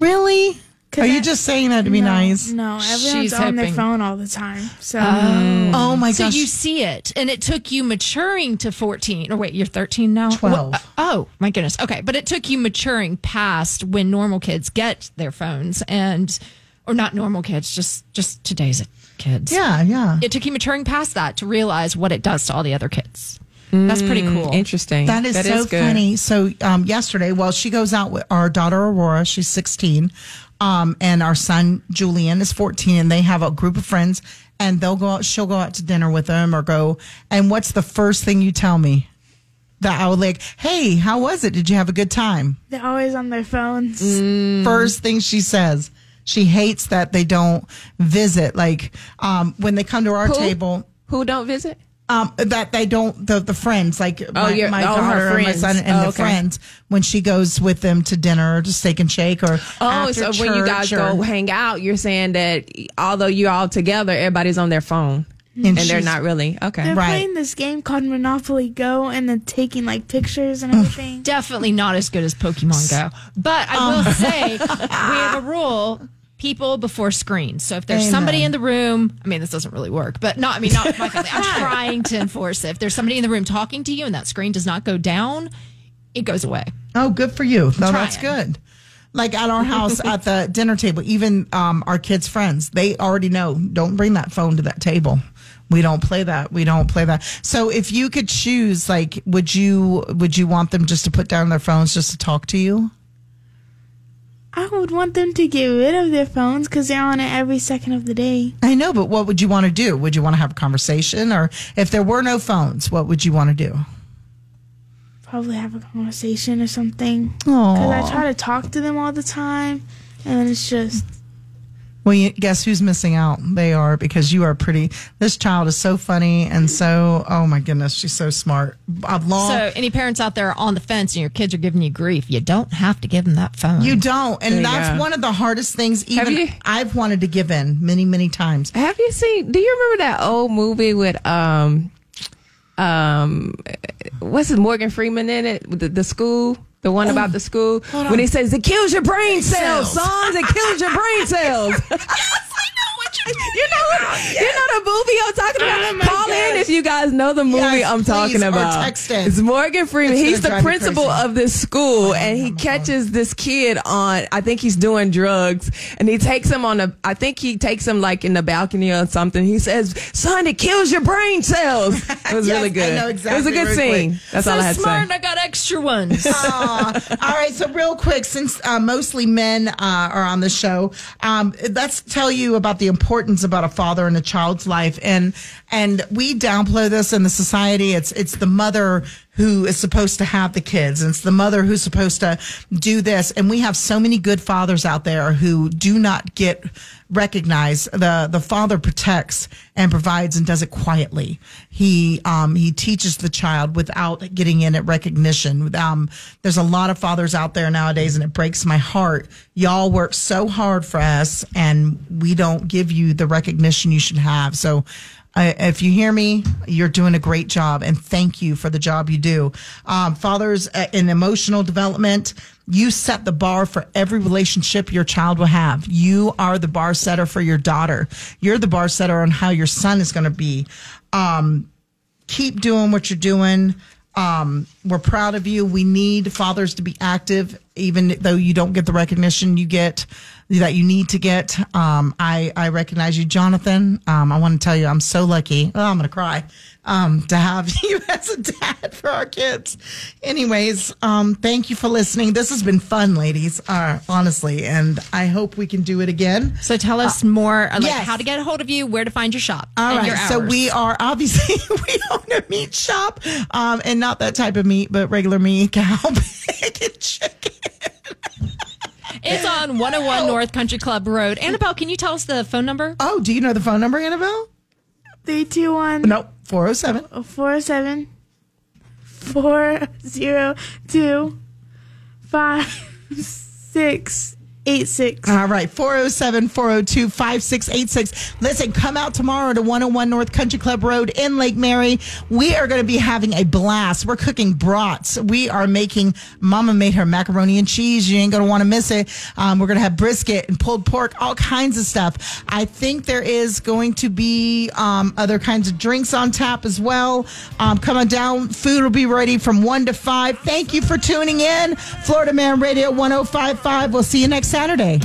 Really? Are you just saying that to be no, nice? No, everyone's She's on their hoping. phone all the time. So Oh my So gosh. you see it, and it took you maturing to 14. Or wait, you're 13 now? 12. Wha- oh, my goodness. Okay. But it took you maturing past when normal kids get their phones and, or not normal kids, just, just today's kids. yeah, yeah. It took you maturing past that to realize what it does to all the other kids. That's pretty cool. Interesting. That is so good. funny. So um, yesterday, well, she goes out with our daughter Aurora. She's 16, um, and our son Julian is 14, and they have a group of friends, and they'll go out. She'll go out to dinner with them or go. And what's the first thing you tell me? That I would like, hey, how was it? Did you have a good time? they're always on their phones. First thing she says. She hates that they don't visit. Like um, when they come to our Who? table, Who don't visit? Um, that they don't the the friends like my, my oh, her daughter and my son and Oh, the okay. friends when she goes with them to dinner or to steak and shake or Oh, after so when you guys or- go hang out, you're saying that although you're all together, everybody's on their phone and, they're not really okay. They're Right. playing this game called Monopoly Go and then taking like pictures and everything. Definitely not as good as Pokemon Go. But I will say we have a rule. People before screens. So if there's Amen. somebody in the room, I mean, this doesn't really work, but not, I mean, not my family. I'm trying to enforce it. If there's somebody in the room talking to you and that screen does not go down, it goes away. Oh, good for you. No, that's good. Like at our house at the dinner table, even um, our kids' friends, they already know don't bring that phone to that table. We don't play that. We don't play that. So if you could choose, like, would you would you want them just to put down their phones just to talk to you? I would want them to get rid of their phones because they're on it every second of the day. I know, but what would you want to do? Would you want to have a conversation, or if there were no phones, what would you want to do? Probably have a conversation or something. Because I try to talk to them all the time, and it's just well, you, guess who's missing out? They are because you are pretty. This child is so funny and so. Oh my goodness, she's so smart. Uh, long. So any parents out there on the fence and your kids are giving you grief, you don't have to give them that phone. You don't. And There that's one of the hardest things even you- I've wanted to give in many, many times. Have you seen? Do you remember that old movie with um um what's it Morgan Freeman in it? With The, the school, the one about the school when he says it kills your brain cells, cells. sons. It kills your brain cells. You know, you know the movie I'm talking about. Oh my Call in if you guys know the movie Yes, I'm please, talking or about. text in. It's Morgan Freeman. It's He's the principal of this school, and he catches this kid on. I think he's doing drugs, and he takes him on a. I think he takes him like in the balcony or something. He says, "Son, it kills your brain cells." It was Yes, really I good. know It was a good scene. quick. That's so all I had smart, to say. I got extra ones. Aw. all right. So real quick, since uh, mostly men uh, are on the show, um, let's tell you about the importance about a father in a child's life. And, and we downplay this in the society. It's, it's the mother who is supposed to have the kids. And it's the mother who's supposed to do this. And we have so many good fathers out there who do not get recognized. The, the father protects and provides and does it quietly. He, um, he teaches the child without getting in at recognition. Um, there's a lot of fathers out there nowadays and it breaks my heart. Y'all work so hard for us and we don't give you the recognition you should have. So, uh, if you hear me, you're doing a great job, and thank you for the job you do. Um, fathers uh, in emotional development, you set the bar for every relationship your child will have. You are the bar setter for your daughter. You're the bar setter on how your son is going to be. Um, keep doing what you're doing. Um, we're proud of you. We need fathers to be active, even though you don't get the recognition you get that you need to get. Um, I, I recognize you, Jonathan. Um, I want to tell you, I'm so lucky. Oh, I'm going to cry. Um, to have you as a dad for our kids. Anyways, um, thank you for listening. This has been fun, ladies, uh, honestly, and I hope we can do it again. So tell us more, uh, like yes. how to get a hold of you, where to find your shop, All right. So we are obviously we own a meat shop, um, and not that type of meat, but regular meat, cow, pig, and chicken. It's on 101 North Country Club Road. Annabelle, can you tell us the phone number? Oh, do you know the phone number, Annabelle? 321 Nope, four zero seven. 47 402 5686. All right, 407 402 5686. Listen, come out tomorrow to 101 North Country Club Road in Lake Mary. We are going to be having a blast. We're cooking brats. We are making, Mama made her macaroni and cheese. You ain't going to want to miss it. Um, we're going to have brisket and pulled pork, all kinds of stuff. I think there is going to be um, other kinds of drinks on tap as well. Um, come on down. Food will be ready from 1 to 5. Thank you for tuning in. Florida Man Radio 1055. We'll see you next Saturday.